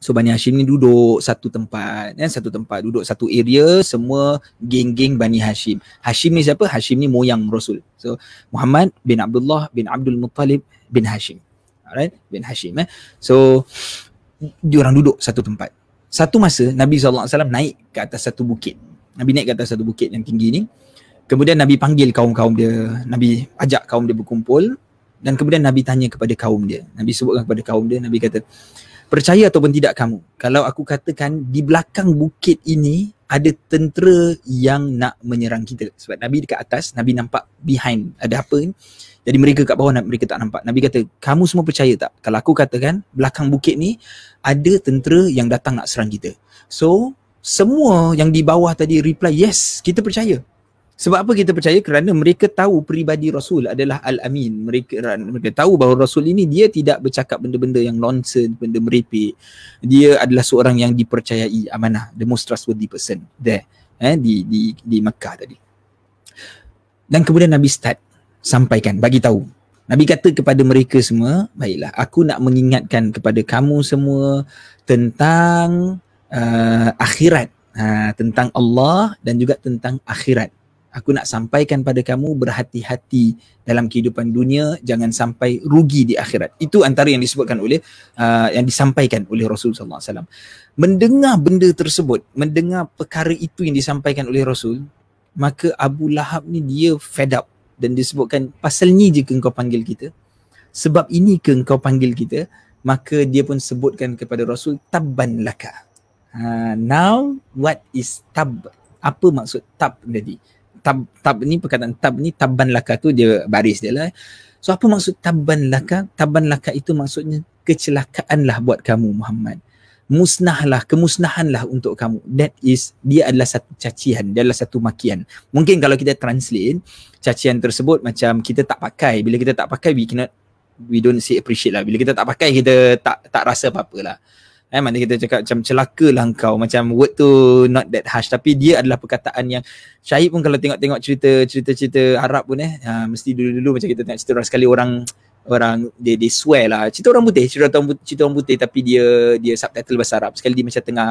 so Bani Hashim ni duduk satu tempat ya, satu tempat duduk satu area semua geng-geng Bani Hashim Hashim ni siapa? Hashim ni moyang Rasul so Muhammad bin Abdullah bin Abdul Muttalib bin Hashim alright bin Hashim eh so diorang duduk satu tempat satu masa Nabi SAW naik ke atas satu bukit Nabi naik ke atas satu bukit yang tinggi ni. Kemudian Nabi panggil kaum-kaum dia. Nabi ajak kaum dia berkumpul. Dan kemudian Nabi tanya kepada kaum dia. Nabi sebutkan kepada kaum dia. Nabi kata, percaya ataupun tidak kamu? Kalau aku katakan di belakang bukit ini ada tentera yang nak menyerang kita. Sebab Nabi dekat atas, Nabi nampak behind. Ada apa ni? Jadi mereka kat bawah mereka tak nampak. Nabi kata, kamu semua percaya tak? Kalau aku katakan belakang bukit ni ada tentera yang datang nak serang kita. So, semua yang di bawah tadi reply yes kita percaya sebab apa kita percaya? Kerana mereka tahu peribadi Rasul adalah Al-Amin. Mereka, mereka tahu bahawa Rasul ini dia tidak bercakap benda-benda yang nonsense benda merepek. Dia adalah seorang yang dipercayai amanah. The most trustworthy person there eh, di, di, di Makkah tadi. Dan kemudian Nabi start sampaikan bagi tahu. Nabi kata kepada mereka semua baiklah aku nak mengingatkan kepada kamu semua tentang uh, akhirat. Uh, tentang Allah dan juga tentang akhirat. Aku nak sampaikan pada kamu berhati-hati dalam kehidupan dunia jangan sampai rugi di akhirat. Itu antara yang disebutkan oleh uh, yang disampaikan oleh Rasul sallallahu alaihi wasallam. Mendengar benda tersebut, mendengar perkara itu yang disampaikan oleh Rasul, maka Abu Lahab ni dia fed up dan disebutkan pasal ni je ke engkau panggil kita? Sebab ini ke engkau panggil kita? Maka dia pun sebutkan kepada Rasul tabban laka. Ha, now what is tab? Apa maksud tab tadi? Tab tab ni perkataan tab ni taban laka tu dia baris dia lah. So apa maksud taban laka? Taban laka itu maksudnya kecelakaan lah buat kamu Muhammad. Musnahlah, kemusnahanlah untuk kamu. That is, dia adalah satu cacian, dia adalah satu makian. Mungkin kalau kita translate, cacian tersebut macam kita tak pakai. Bila kita tak pakai, we cannot, we don't say appreciate lah. Bila kita tak pakai, kita tak tak rasa apa-apa lah. Eh, mana kita cakap macam celaka lah kau macam word tu not that harsh. Tapi dia adalah perkataan yang Syahid pun kalau tengok-tengok cerita cerita-cerita Arab pun eh ha, mesti dulu-dulu macam kita tengok cerita orang sekali orang orang dia dia swear lah. Cerita orang putih cerita orang putih, cerita orang putih tapi dia dia subtitle bahasa Arab. Sekali dia macam tengah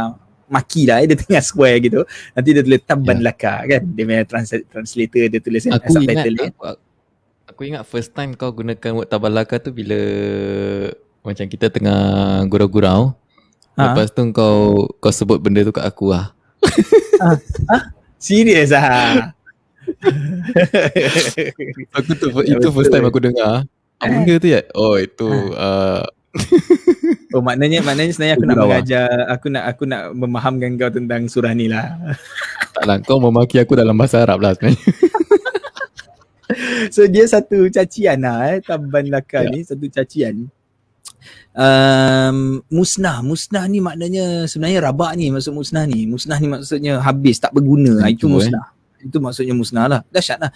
maki lah eh, dia tengah swear gitu. Nanti dia tulis taban yeah. laka kan? Dia punya trans- translator dia tulis aku eh, subtitle ingat, aku, aku ingat first time kau gunakan word taban laka tu bila macam kita tengah gurau-gurau Ha? Lepas tu kau kau sebut benda tu kat aku lah. ha? ha? Serius ah. aku tu itu first time aku dengar. Apa benda tu ya? Oh itu uh, Oh maknanya maknanya sebenarnya aku nak Bawah. mengajar aku nak aku nak memahamkan kau tentang surah ni lah. Taklah kau memaki aku dalam bahasa Arab lah sebenarnya. So dia satu cacian lah eh Taban laka Ya. ni satu cacian um, Musnah Musnah ni maknanya Sebenarnya rabak ni maksud musnah ni Musnah ni maksudnya habis tak berguna Hmm, Itu tu, eh. musnah Itu maksudnya musnah lah Dahsyat lah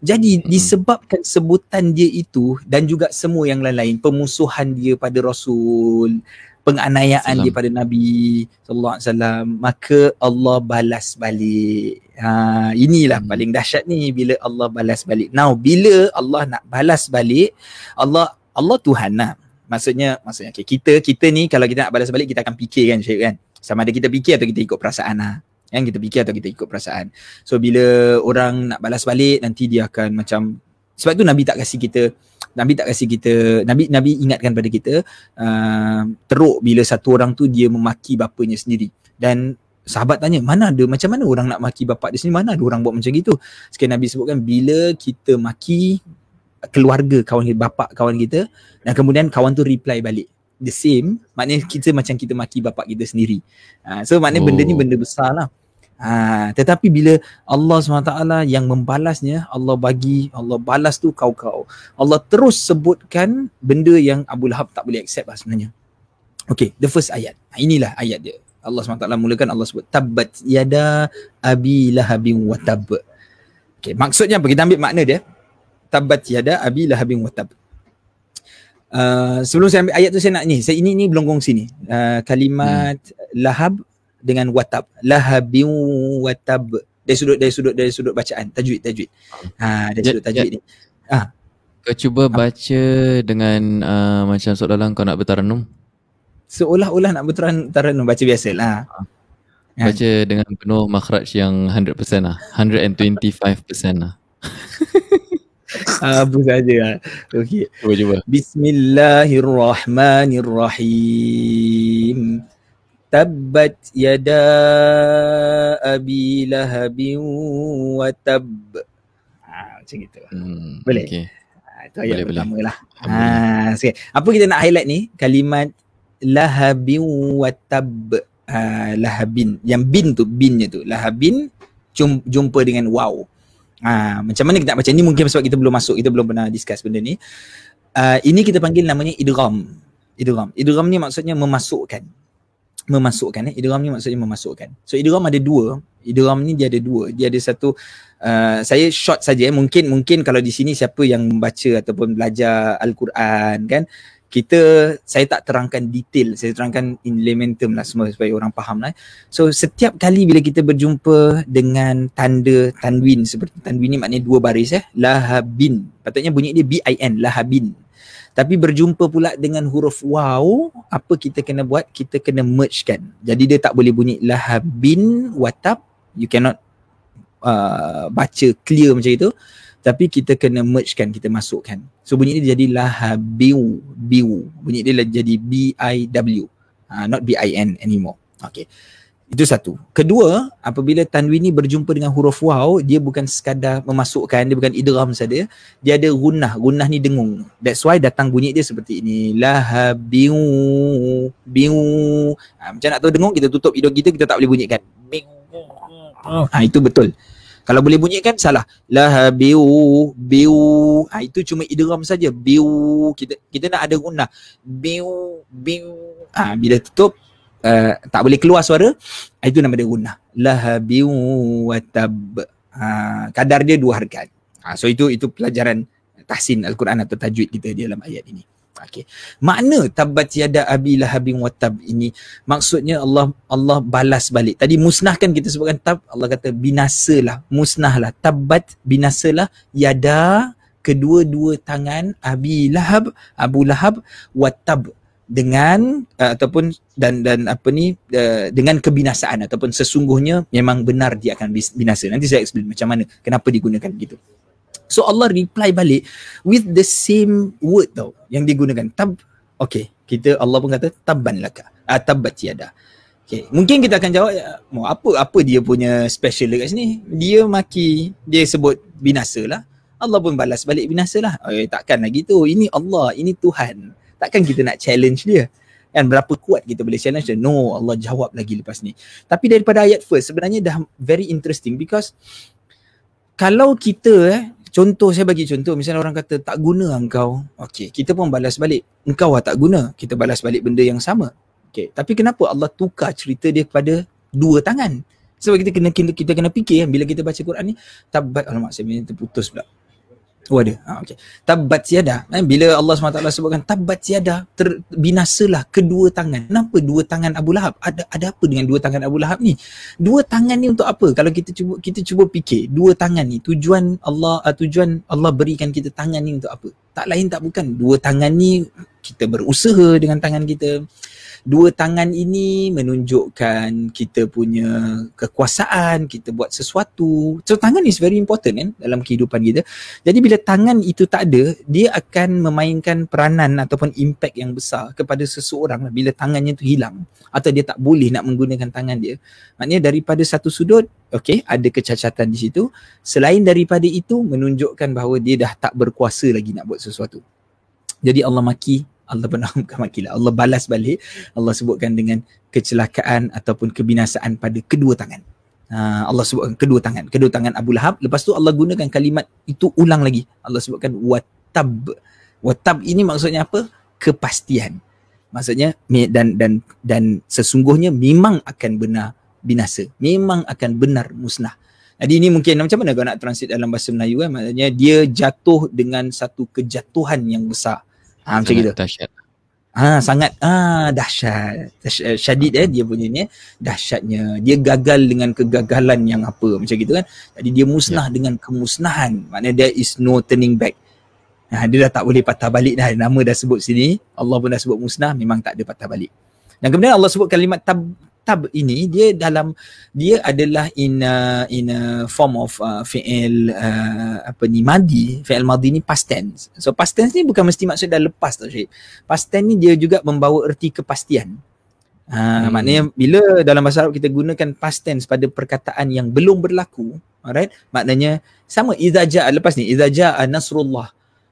jadi Mm-mm. disebabkan sebutan dia itu dan juga semua yang lain-lain pemusuhan dia pada Rasul, penganiayaan Salam. dia pada Nabi sallallahu alaihi wasallam maka Allah balas balik. Ha inilah Hmm. paling dahsyat ni bila Allah balas balik. Now bila Allah nak balas balik Allah Allah Tuhan lah. Maksudnya maksudnya okay, kita kita ni kalau kita nak balas balik kita akan fikir kan Syed kan. Sama ada kita fikir atau kita ikut perasaan lah. Yang kita fikir atau kita ikut perasaan. So bila orang nak balas balik nanti dia akan macam sebab tu Nabi tak kasih kita Nabi tak kasih kita Nabi Nabi ingatkan pada kita uh, teruk bila satu orang tu dia memaki bapanya sendiri dan sahabat tanya mana ada macam mana orang nak maki bapak dia sendiri mana ada orang buat macam gitu sekali Nabi sebutkan bila kita maki keluarga kawan kita bapak kawan kita dan kemudian kawan tu reply balik the same maknanya kita macam kita maki bapak kita sendiri uh, so maknanya benda ni Oh. benda besar lah Ha, tetapi bila Allah SWT yang membalasnya, Allah bagi, Allah balas tu kau-kau. Allah terus sebutkan benda yang Abu Lahab tak boleh accept lah sebenarnya. Okay, the first ayat. Ha, inilah ayat dia. Allah SWT mulakan Allah sebut Tabbat yada abi lahabin wa tab. Okay, maksudnya apa? Kita ambil makna dia. Tabbat yada abi lahabin wa tab. Uh, sebelum saya ambil ayat tu saya nak ni. Saya ini ni belum kongsi ni. Uh, kalimat lahab dengan watab. Lahabin watab. Dari sudut dari sudut dari sudut bacaan tajwid tajwid. Ha dari Ya, sudut tajwid ni. Kau cuba baca dengan uh, macam soalan kau nak bertaranum. Seolah-olah nak berteran taranum baca biasalah. Kan? Baca dengan penuh makhraj yang 100% lah. 125% lah. Apa saja. Okey. Cuba cuba. Bismillahirrahmanirrahim. Tabbat yada abi lahabin wa tab. Ha, macam itu. Hmm, Boleh? Okay. Ha, itu ayat Boleh, boleh. pertama lah. Ha, sikit. Apa kita nak highlight ni? Kalimat lahabin wa tab. Ha, lahabin. Yang bin tu, binnya tu. Lahabin jum, jumpa dengan wow. Ha, macam mana kita nak baca ni mungkin sebab kita belum masuk, kita belum pernah discuss benda ni. Uh, ini kita panggil namanya idgham. Idgham. Idgham ni maksudnya memasukkan. Memasukkan eh. Idgham ni maksudnya memasukkan. So idgham ada dua. Idgham ni dia ada dua. Dia ada satu uh, saya short saja eh. Mungkin mungkin kalau di sini siapa yang membaca ataupun belajar al-Quran kan kita saya tak terangkan detail saya terangkan in layman term lah semua supaya orang faham lah eh. so setiap kali bila kita berjumpa dengan tanda tanwin seperti tanwin ni maknanya dua baris eh lahabin. Patutnya bunyi dia B-I-N lahabin. Tapi berjumpa pula dengan huruf waw apa kita kena buat? Kita kena merge kan jadi dia tak boleh bunyi lahabin watab. You cannot uh, baca clear macam itu tapi kita kena merge kan kita masukkan so bunyi dia jadi lahabiu biu bunyi dia lah jadi B I W uh, not B I N anymore okay itu satu. Kedua, apabila tanwin ni berjumpa dengan huruf waw, dia bukan sekadar memasukkan, dia bukan idgham saja. Dia ada gunnah. Gunnah ni dengung. That's why datang bunyi dia seperti ini. Lahabiu biu. Ha, macam nak tahu dengung, kita tutup hidung kita, kita tak boleh bunyikan. Biu. Ha, itu betul. Kalau boleh bunyikan salah. Lahabiu biu. Ha, itu cuma idgham saja. Biu. Kita kita nak ada gunnah. Biu biu. Ha, bila tutup uh, tak boleh keluar suara, ah, itu nama dia gunnah. Lahabiu watab. Ha, kadar dia dua harakat. Ha, so itu itu pelajaran tahsin Al-Quran atau tajwid kita di dalam ayat ini. Okey. Makna tabat yada abi lahabin watab ini maksudnya Allah Allah balas balik. Tadi musnahkan kita sebutkan tab Allah kata binasalah, musnahlah, tabat binasalah yada kedua-dua tangan Abi Lahab, Abu Lahab watab dengan uh, ataupun dan dan apa ni uh, dengan kebinasaan ataupun sesungguhnya memang benar dia akan binasa. Nanti saya explain macam mana kenapa digunakan begitu. So Allah reply balik with the same word tau yang digunakan tab okay kita Allah pun kata tabban laka uh, tabbat yada Okay. Mungkin kita akan jawab mau apa apa dia punya special dekat sini. Dia maki, dia sebut binasa lah. Allah pun balas balik binasa lah. Eh, takkan lagi tu. Ini Allah, ini Tuhan. Takkan kita nak challenge dia? Kan berapa kuat kita boleh challenge dia? No, Allah jawab lagi lepas ni. Tapi daripada ayat first sebenarnya dah very interesting because kalau kita eh contoh saya bagi contoh misalnya orang kata tak guna engkau. Okey, kita pun balas balik. Engkau lah tak guna. Kita balas balik benda yang sama. Okey, tapi kenapa Allah tukar cerita dia kepada dua tangan? Sebab kita kena kita, kita kena fikir bila kita baca Quran ni tabat alamak saya punya terputus pula. Oh ada. Ha, okay. Tabat siada. Eh, bila Allah SWT sebutkan tabat siada, terbinasalah kedua tangan. Kenapa dua tangan Abu Lahab? Ada ada apa dengan dua tangan Abu Lahab ni? Dua tangan ni untuk apa? Kalau kita cuba kita cuba fikir, dua tangan ni tujuan Allah uh, tujuan Allah berikan kita tangan ni untuk apa? Tak lain tak bukan dua tangan ni kita berusaha dengan tangan kita dua tangan ini menunjukkan kita punya kekuasaan, kita buat sesuatu. So tangan is very important kan dalam kehidupan kita. Jadi bila tangan itu tak ada, dia akan memainkan peranan ataupun impact yang besar kepada seseorang bila tangannya itu hilang atau dia tak boleh nak menggunakan tangan dia. Maknanya daripada satu sudut, okay, ada kecacatan di situ. Selain daripada itu menunjukkan bahawa dia dah tak berkuasa lagi nak buat sesuatu. Jadi Allah maki Allah pernah bukan makilah. Allah balas balik. Allah sebutkan dengan kecelakaan ataupun kebinasaan pada kedua tangan. Uh, Allah sebutkan kedua tangan. Kedua tangan Abu Lahab. Lepas tu Allah gunakan kalimat itu ulang lagi. Allah sebutkan watab. Watab ini maksudnya apa? Kepastian. Maksudnya dan dan dan sesungguhnya memang akan benar binasa. Memang akan benar musnah. Jadi ini mungkin macam mana kau nak translate dalam bahasa Melayu kan? Maksudnya dia jatuh dengan satu kejatuhan yang besar. Ha, macam gitu. Dahsyat. Ha, sangat ah dahsyat. dahsyat. Syadid eh dia punya ni dahsyatnya. Dia gagal dengan kegagalan yang apa macam gitu kan. Jadi dia musnah yeah. dengan kemusnahan. Maknanya there is no turning back. Ha, dia dah tak boleh patah balik dah. Nama dah sebut sini. Allah pun dah sebut musnah. Memang tak ada patah balik. Dan kemudian Allah sebut kalimat tab tab ini dia dalam dia adalah in a, in a form of uh, fi'il uh, apa ni madi fi'il madi ni past tense. So past tense ni bukan mesti maksud dah lepas tau Syed. Past tense ni dia juga membawa erti kepastian. Uh, hmm. maknanya bila dalam bahasa Arab kita gunakan past tense pada perkataan yang belum berlaku alright? Maknanya sama idza jaa lepas ni idza jaa nasrullah.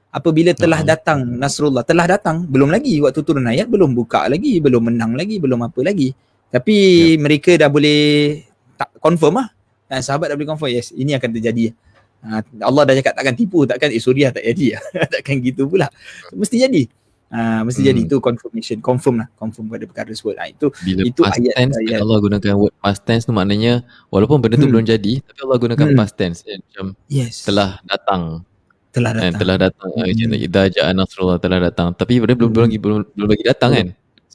Apabila telah hmm. datang nasrullah telah datang belum lagi waktu turun ayat belum buka lagi belum menang lagi belum apa lagi tapi ya. mereka dah boleh tak confirm lah. Dan sahabat dah boleh confirm, yes, ini akan terjadi. Ha, Allah dah cakap takkan tipu, takkan eh Suriah tak jadi. takkan gitu pula. Mesti jadi. Ha, mesti hmm. jadi itu confirmation, confirm lah, confirm pada perkara tersebut. Ha, itu Bila itu past ayat, tense, ayat. Allah gunakan word past tense tu maknanya walaupun benda tu hmm. belum jadi, tapi Allah gunakan hmm. past tense eh, macam yes. telah datang. Telah datang. Eh, telah datang. Hmm. Eh, Idza ja'a nasrullah telah datang. Tapi benda belum belum lagi belum, belum lagi datang kan?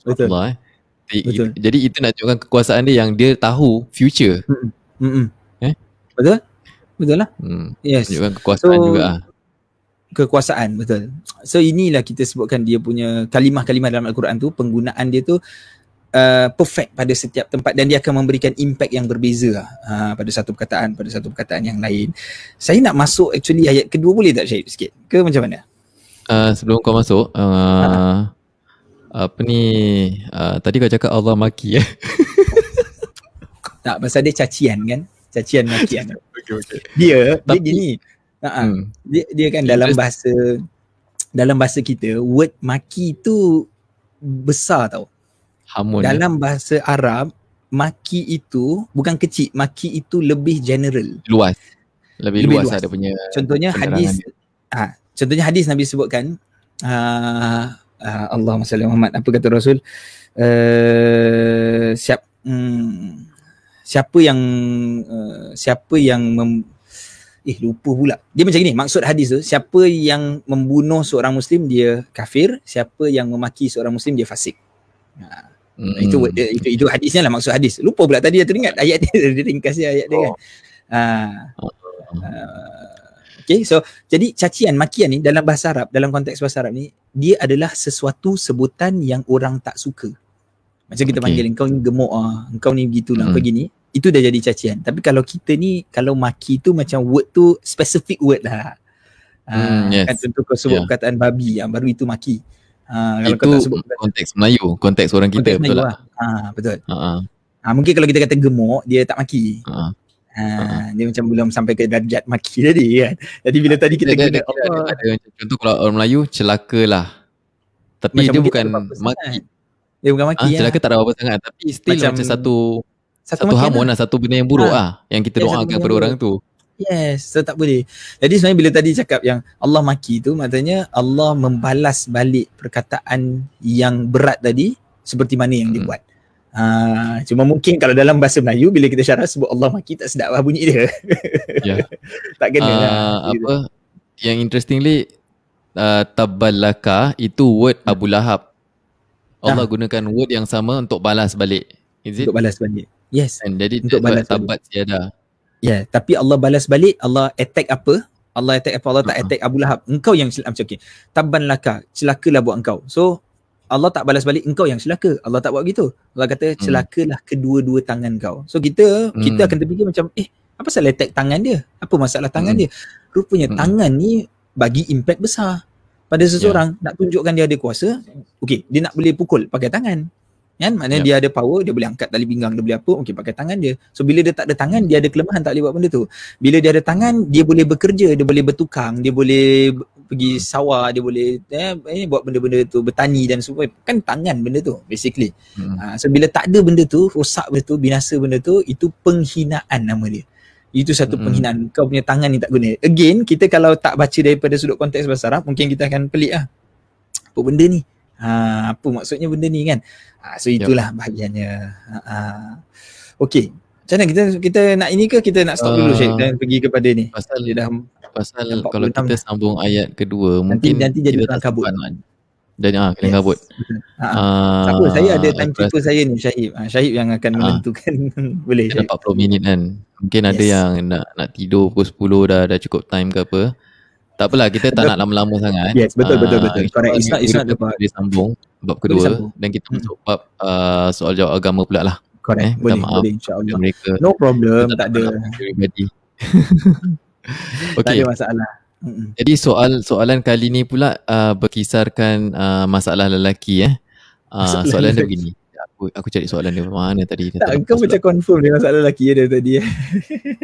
Betul. Allah, eh. Betul. Jadi itu nak tunjukkan kekuasaan dia yang dia tahu future. Hmm. Hmm. Eh? Betul? Betul lah. Hmm. Yes. Tunjukkan kekuasaan so, juga ah. Kekuasaan betul. So inilah kita sebutkan dia punya kalimah-kalimah dalam Al-Quran tu penggunaan dia tu uh, perfect pada setiap tempat dan dia akan memberikan impact yang berbeza uh, pada satu perkataan pada satu perkataan yang lain. Saya nak masuk actually ayat kedua boleh tak Syed sikit? Ke macam mana? Uh, sebelum kau masuk uh, apa ni? Uh, tadi kau cakap Allah maki eh? Tak pasal dia cacian kan? Cacian makian okay, okay. dia Tapi, dia gini. Uh-huh. hmm. dia dia kan dalam bahasa dalam bahasa kita word maki tu besar tau. Hamun ya? dalam bahasa Arab maki itu bukan kecil maki itu lebih general. Luas. Lebih, lebih luas, luas. ada punya contohnya hadis. ha, contohnya hadis Nabi sebutkan uh, uh, Allah Masallah Muhammad. Apa kata Rasul? Uh, siap hmm, siapa yang uh, siapa yang mem, eh lupa pula. Dia macam ni maksud hadis tu siapa yang membunuh seorang muslim dia kafir. Siapa yang memaki seorang muslim dia fasik. Ha. Hmm. itu, itu itu hadisnya lah maksud hadis. Lupa pula tadi dia teringat ayat dia dia ringkas dia ayat dia kan. Ha. Uh, Okay, so jadi cacian, makian ni dalam bahasa Arab, dalam konteks bahasa Arab ni, dia adalah sesuatu sebutan yang orang tak suka. Macam kita okay. panggil, engkau ni gemuk ah, engkau ni begitulah, hmm. begini. Itu dah jadi cacian. Tapi kalau kita ni, kalau maki tu macam word tu specific word lah. Hmm, uh, yes. Kan tentu kau sebut yeah. perkataan babi, yang baru itu maki. Uh, kalau itu kau sebut konteks Melayu, konteks orang kita konteks betul Melayu lah. lah. Ha, betul. Uh-huh. Ha, mungkin kalau kita kata gemuk, dia tak maki. Uh-huh. Ha, uh-huh. dia macam belum sampai ke darjat maki tadi kan. Jadi bila tadi kita ada, ada, ada, ada, ada, contoh kalau orang Melayu celakalah. Tapi Macam dia bukan maki. Dia bukan maki Ah, lah. celaka tak ada apa-apa sangat tapi still Macam macam, satu satu, makian hamun lah, satu benda yang buruk Ah. ah yang kita Ya, satu doakan kepada yang orang tu. Yes, so tak boleh. Jadi sebenarnya bila tadi cakap yang Allah maki tu maknanya Allah membalas balik perkataan yang berat tadi seperti mana yang dia Hmm. buat. Uh, cuma mungkin kalau dalam bahasa Melayu bila kita syarah sebut Allah maki tak sedap lah bunyi dia. Ya. tak kena lah. Ah, apa yang interestingly uh, tabalaka itu word. Abu Lahab. Allah gunakan word yang sama untuk balas balik. Is it? Untuk balas balik. Yes. And jadi untuk balas balas tabat tiada. Ya, yeah, tapi Allah balas balik, Allah attack apa? Allah attack apa? Allah tak Uh-huh. attack Abu Lahab. Engkau yang celaka. Macam okay. Taban laka. Celakalah buat engkau. So, Allah tak balas balik engkau yang celaka. Allah tak buat gitu. Allah kata Hmm. celakalah kedua-dua tangan kau. So kita kita Hmm. akan terfikir macam eh apa salah attack tangan dia? Apa masalah tangan Hmm. dia? Rupanya Hmm. tangan ni bagi impact besar pada seseorang nak tunjukkan dia ada kuasa. Okey, dia nak boleh pukul pakai tangan. Kan? Maknanya Ya. dia ada power, dia boleh angkat tali pinggang, dia boleh apa, okey pakai tangan dia. So bila dia tak ada tangan, dia ada kelemahan tak boleh buat benda tu. Bila dia ada tangan, dia boleh bekerja, dia boleh bertukang, dia boleh pergi sawah, dia boleh eh, eh, buat benda-benda tu, bertani dan semua. Kan tangan benda tu basically. Hmm. Ha, so bila tak ada benda tu, rosak benda tu, binasa benda tu, itu penghinaan nama dia. Itu satu Mm-mm. penghinaan. Kau punya tangan ni tak guna. Again, kita kalau tak baca daripada sudut konteks bahasa Arab, mungkin kita akan pelik lah. Apa benda ni? Ha, apa maksudnya benda ni kan? Ha, so itulah bahagiannya. Ha, ha. Okay. Macam mana kita kita nak ini ke kita nak stop dulu Uh, Syed dan pergi kepada ni? Pasal Dia dah pasal kalau 46 kita sambung ayat kedua Nanti- mungkin nanti jadi tak kabut. nak- Dan ah kelang Yes. kabut. Ha, ha. Ah, Tak apa, saya ada timekeeper saya ni Syahib. Ha, Syahib yang akan Ah. menentukan. Boleh Syahib. 40 minit kan. Mungkin ada Yes. yang nak nak tidur pukul 10 dah dah cukup time ke apa. Tak apalah kita tak nak lama-lama sangat. Yes, betul, betul, Ah, betul. Correct. It's not- it's not about- boleh sambung bab kedua dan kita Hmm. masuk bab uh, soal jawab agama pula lah. Correct. Eh, boleh, maaf boleh insyaAllah. No problem, Kita tak ada. Everybody. Tak okay, ada masalah. Mm-mm. jadi soal soalan kali ni pula uh, berkisarkan uh, masalah lelaki eh. Uh, Masalah soalan dia lelaki. begini. Aku aku cari soalan dia mana tadi. Dia Tak, tak kau macam confirm dia masalah lelaki dari tadi. eh.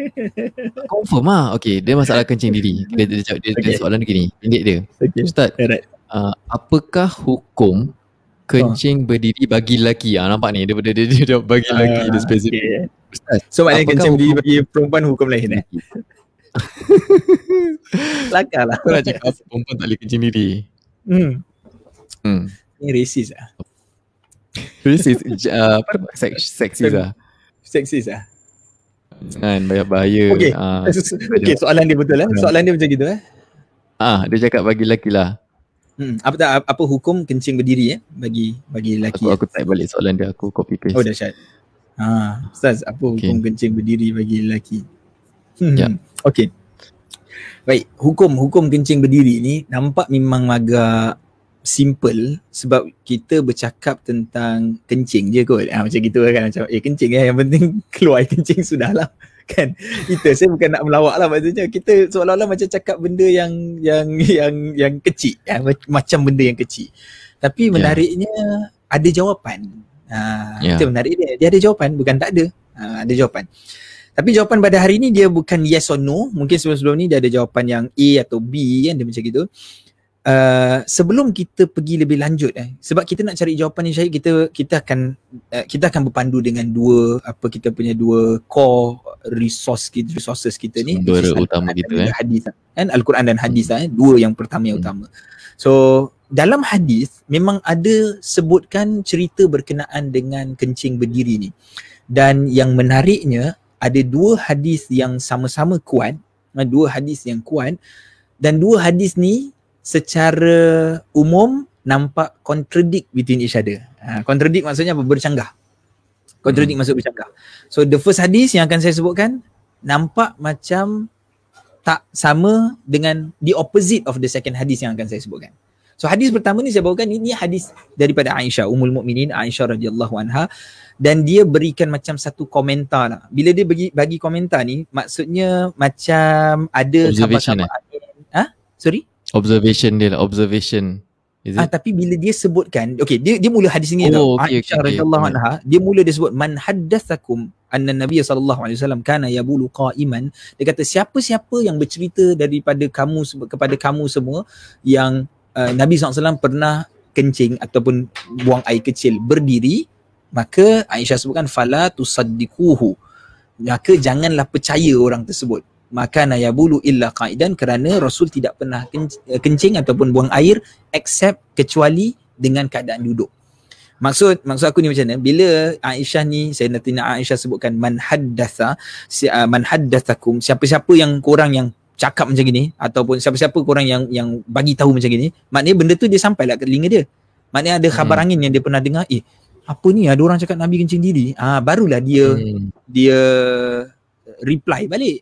Confirm ah. Okay, dia masalah kencing diri. Dia, dia, dia, dia, Okay. soalan dia gini. Pendek dia. Okay. Ustaz, Alright. uh, apakah hukum kencing berdiri bagi lelaki? Ah nampak ni dia dia dia, dia, bagi lelaki dia Ah, spesifik. okay. So maknanya Apakah kencing berdiri bagi perempuan hukum lain eh? Kelakar lah. kau nak cakap perempuan tak boleh kencing diri? Hmm. Hmm. Ni racist lah. Racist, uh, apa, sex, seksis lah. Sexist lah. Kan, bahaya, bahaya. Okay. Ah, okay, soalan dia betul eh? Soalan dia macam gitu eh? ah, dia cakap bagi lelaki lah. Hmm. Apa tak apa hukum kencing berdiri eh bagi bagi lelaki? Aku, aku type balik soalan dia, aku copy paste. Oh dahsyat. Ha, Ustaz, apa hukum Okay. kencing berdiri bagi lelaki? Hmm. Ya. Okey. Baik, hukum hukum kencing berdiri ni nampak memang agak simple sebab kita bercakap tentang kencing je kot. Ha, macam gitu kan macam eh kencing eh yang penting keluar kencing sudahlah kan. Kita saya bukan nak melawak lah maksudnya kita seolah-olah macam cakap benda yang yang yang yang kecil ya, macam benda yang kecil. Tapi Ya. menariknya ada jawapan. Ha, Ya. itu menarik dia. Dia ada jawapan bukan tak ada. Ha, ada jawapan. Tapi jawapan pada hari ni dia bukan yes or no. Mungkin sebelum-sebelum ni dia ada jawapan yang A atau B kan dia macam gitu. Uh, sebelum kita pergi lebih lanjut eh sebab kita nak cari jawapan ni Syahid kita kita akan uh, kita akan berpandu dengan dua apa kita punya dua core resource kita resources kita ni is utama Al-Quran kita, dan eh. hadis kan Al-Quran dan hadis lah, eh dua yang pertama yang Hmm. utama so dalam hadis memang ada sebutkan cerita berkenaan dengan kencing berdiri ni dan yang menariknya ada dua hadis yang sama-sama kuat eh, dua hadis yang kuat dan dua hadis ni secara umum nampak contradict between each other. Ha, contradict maksudnya apa? Bercanggah. Contradict hmm. maksud bercanggah. So the first hadis yang akan saya sebutkan nampak macam tak sama dengan the opposite of the second hadis yang akan saya sebutkan. So hadis pertama ni saya bawakan ini hadis daripada Aisyah Ummul Mukminin Aisyah radhiyallahu anha dan dia berikan macam satu komentar lah. Bila dia bagi bagi komentar ni maksudnya macam ada Observation eh? sahabat-sahabat Ha? Sorry? Observation dia lah, observation. Is Ah it? tapi bila dia sebutkan okey dia dia mula hadis ni Oh, tau. Aisyah okey, okey. radhiyallahu Hmm. anha dia mula dia sebut man haddatsakum anna sallallahu alaihi wasallam kana yabulu qa'iman dia kata siapa-siapa yang bercerita daripada kamu kepada kamu semua yang uh, Nabi SAW pernah kencing ataupun buang air kecil berdiri maka Aisyah sebutkan fala tusaddiquhu maka janganlah percaya orang tersebut maka bulu illa qaidan kerana Rasul tidak pernah kencing ataupun buang air except kecuali dengan keadaan duduk. Maksud maksud aku ni macam mana? Bila Aisyah ni saya nak Aisyah sebutkan man haddatha si, uh, man haddathakum siapa-siapa yang kurang yang cakap macam gini ataupun siapa-siapa kurang yang yang bagi tahu macam gini, maknanya benda tu dia sampai lah ke telinga dia. Maknanya ada khabar hmm. angin yang dia pernah dengar, eh apa ni ada orang cakap Nabi kencing diri. Ah barulah dia hmm. dia reply balik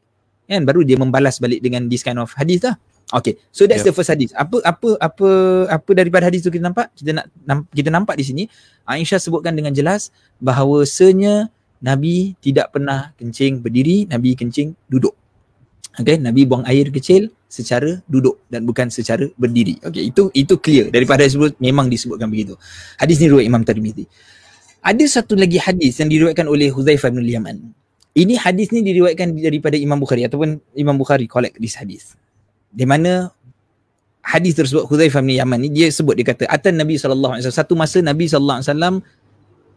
kan baru dia membalas balik dengan this kind of hadis lah okay so that's yep. the first hadis apa apa apa apa daripada hadis tu kita nampak kita nak kita nampak di sini Aisyah sebutkan dengan jelas bahawa bahawasanya Nabi tidak pernah kencing berdiri Nabi kencing duduk Okay, Nabi buang air kecil secara duduk dan bukan secara berdiri. Okay, itu itu clear daripada sebut memang disebutkan begitu. Hadis ni riwayat Imam Tirmizi. Ada satu lagi hadis yang diriwayatkan oleh Huzaifah bin Yaman. Ini hadis ni diriwayatkan daripada Imam Bukhari ataupun Imam Bukhari collect this hadis. Di mana hadis tersebut Hudzaifah bin Yaman ni dia sebut dia kata atan Nabi sallallahu alaihi wasallam. Satu masa Nabi sallallahu alaihi wasallam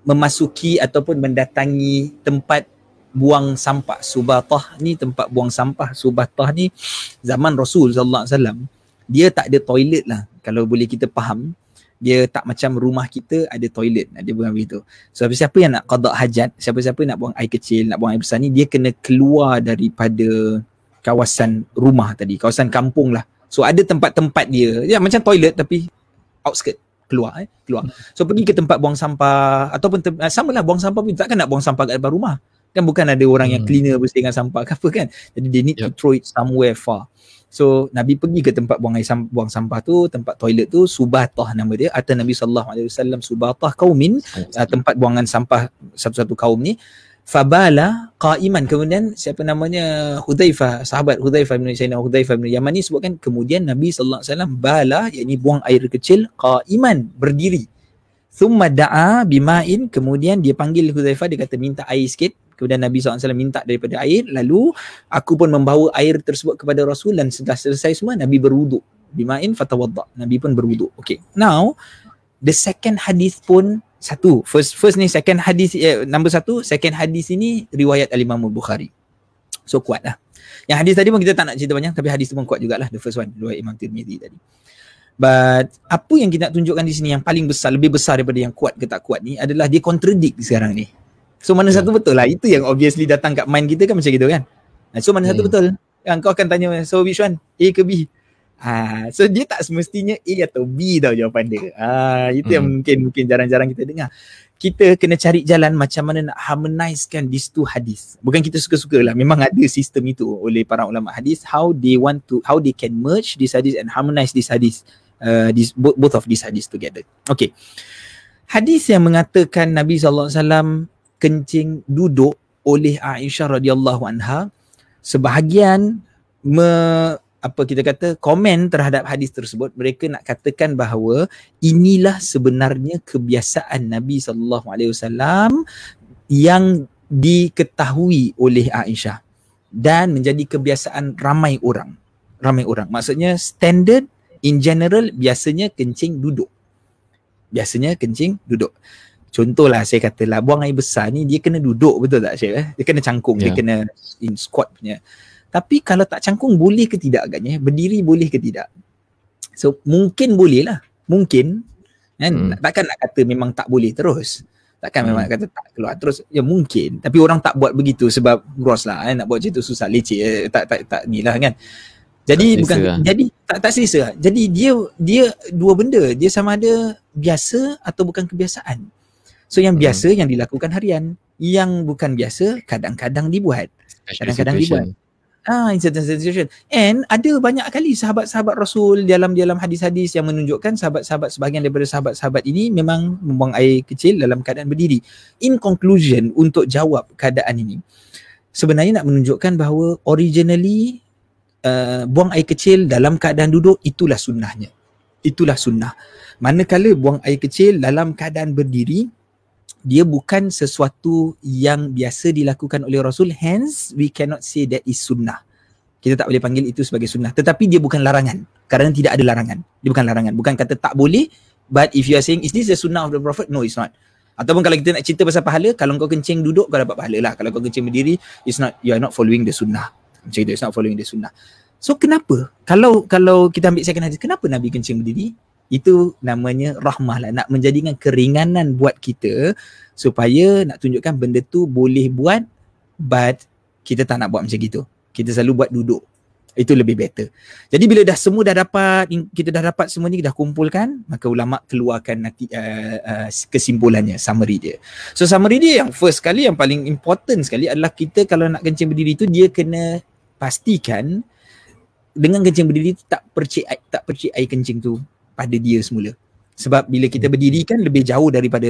memasuki ataupun mendatangi tempat buang sampah Subatah ni tempat buang sampah Subatah ni zaman Rasul sallallahu alaihi wasallam. Dia tak ada toilet lah kalau boleh kita faham dia tak macam rumah kita ada toilet. Dia bukan begitu so siapa yang nak qada hajat siapa-siapa nak buang air kecil nak buang air besar ni dia kena keluar daripada kawasan rumah tadi. Kawasan kampung lah. So ada tempat-tempat dia. Ya macam toilet tapi outskirt. Keluar eh keluar. So pergi ke tempat buang sampah ataupun tem- sama lah buang sampah pun. Takkan nak buang sampah kat depan rumah kan bukan ada orang hmm. yang cleaner bersih dengan sampah ke apa kan jadi they need yep. to throw it somewhere far So Nabi pergi ke tempat buang air sam- buang sampah tu, tempat toilet tu Subatah nama dia. Atau Nabi sallallahu alaihi wasallam Subatah kaumin, uh, tempat buangan sampah satu-satu kaum ni. Fabala qaiman kemudian siapa namanya Hudzaifah sahabat Hudzaifah bin Sayyidina Hudzaifah bin Yaman ni sebutkan kemudian Nabi sallallahu alaihi wasallam bala yakni buang air kecil qaiman berdiri. Thumma da'a bima'in kemudian dia panggil Hudzaifah dia kata minta air sikit Kemudian Nabi SAW minta daripada air. Lalu aku pun membawa air tersebut kepada Rasul dan setelah selesai semua Nabi berwuduk. Bima'in fatawadda. Nabi pun berwuduk. Okay. Now, the second hadis pun satu. First first ni second hadis, eh, number satu. Second hadis ini riwayat Al-Imam Bukhari. So kuat lah. Yang hadis tadi pun kita tak nak cerita banyak tapi hadis tu pun kuat jugalah. The first one. Riwayat Imam Tirmidhi tadi. But apa yang kita nak tunjukkan di sini yang paling besar, lebih besar daripada yang kuat ke tak kuat ni adalah dia contradict sekarang ni. So mana yeah. satu betul lah. Itu yang obviously datang kat mind kita kan macam gitu kan. So mana hmm. satu betul? Yang kau akan tanya, so which one? A ke B? Ha, so dia tak semestinya A atau B tau jawapan dia. Ha, itu hmm. yang mungkin mungkin jarang-jarang kita dengar. Kita kena cari jalan macam mana nak harmonizekan these two hadis. Bukan kita suka-suka lah. Memang ada sistem itu oleh para ulama hadis. How they want to, how they can merge this hadis and harmonize this hadis. Uh, this, both, both of these hadis together. Okay. Hadis yang mengatakan Nabi SAW kencing duduk oleh Aisyah radhiyallahu anha sebahagian me, apa kita kata komen terhadap hadis tersebut mereka nak katakan bahawa inilah sebenarnya kebiasaan Nabi sallallahu alaihi wasallam yang diketahui oleh Aisyah dan menjadi kebiasaan ramai orang. Ramai orang. Maksudnya standard in general biasanya kencing duduk. Biasanya kencing duduk Contohlah saya katalah buang air besar ni dia kena duduk betul tak Syed eh? Dia kena cangkung, yeah. dia ya. kena in squat punya. Tapi kalau tak cangkung boleh ke tidak agaknya? Berdiri boleh ke tidak? So mungkin boleh lah. Mungkin. Kan? Hmm. Takkan nak kata memang tak boleh terus. Takkan hmm. memang kata tak keluar terus. Ya mungkin. Tapi orang tak buat begitu sebab gross lah. Eh? Nak buat macam tu susah leceh. Eh? Tak, tak, tak ni lah kan. Jadi tak bukan lah. jadi tak tak selesa. Jadi dia dia dua benda. Dia sama ada biasa atau bukan kebiasaan. So yang hmm. biasa yang dilakukan harian, yang bukan biasa kadang-kadang dibuat. Kadang-kadang dibuat. Ah, in certain situation. And ada banyak kali sahabat-sahabat Rasul dalam dalam hadis-hadis yang menunjukkan sahabat-sahabat sebahagian daripada sahabat-sahabat ini memang membuang air kecil dalam keadaan berdiri. In conclusion untuk jawab keadaan ini, sebenarnya nak menunjukkan bahawa originally uh, buang air kecil dalam keadaan duduk itulah sunnahnya. Itulah sunnah. Manakala buang air kecil dalam keadaan berdiri, dia bukan sesuatu yang biasa dilakukan oleh Rasul hence we cannot say that is sunnah. Kita tak boleh panggil itu sebagai sunnah. Tetapi dia bukan larangan. Kerana tidak ada larangan. Dia bukan larangan. Bukan kata tak boleh but if you are saying is this the sunnah of the prophet? No it's not. Ataupun kalau kita nak cerita pasal pahala kalau kau kencing duduk kau dapat pahala lah. Kalau kau kencing berdiri it's not you are not following the sunnah. Macam itu it's not following the sunnah. So kenapa? Kalau kalau kita ambil second hadis kenapa nabi kencing berdiri itu namanya rahmah lah nak menjadikan keringanan buat kita supaya nak tunjukkan benda tu boleh buat but kita tak nak buat macam gitu kita selalu buat duduk itu lebih better. Jadi bila dah semua dah dapat kita dah dapat semua ni dah kumpulkan maka ulama keluarkan nanti uh, uh, kesimpulannya summary dia. So summary dia yang first sekali yang paling important sekali adalah kita kalau nak kencing berdiri tu dia kena pastikan dengan kencing berdiri tu tak percik tak percik air kencing tu pada dia semula. Sebab bila kita berdiri kan lebih jauh daripada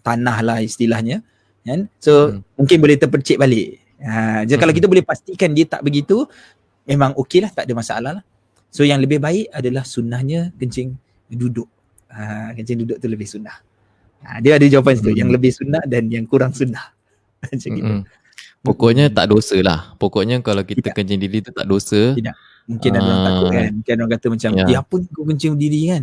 tanah lah istilahnya. Kan? So hmm. mungkin boleh terpercik balik. Ha, jadi hmm. kalau kita boleh pastikan dia tak begitu, memang okey lah, tak ada masalah lah. So yang lebih baik adalah sunnahnya kencing duduk. Ha, kencing duduk tu lebih sunnah. Ha, dia ada jawapan hmm. situ, yang lebih sunnah dan yang kurang sunnah. Macam hmm. gitu. Pokoknya tak dosa lah. Pokoknya kalau kita Tidak. kencing diri tu tak dosa. Tidak. Mungkin ada orang takut kan. Mungkin orang kata macam, ya, ya apa ni kau kencing diri kan?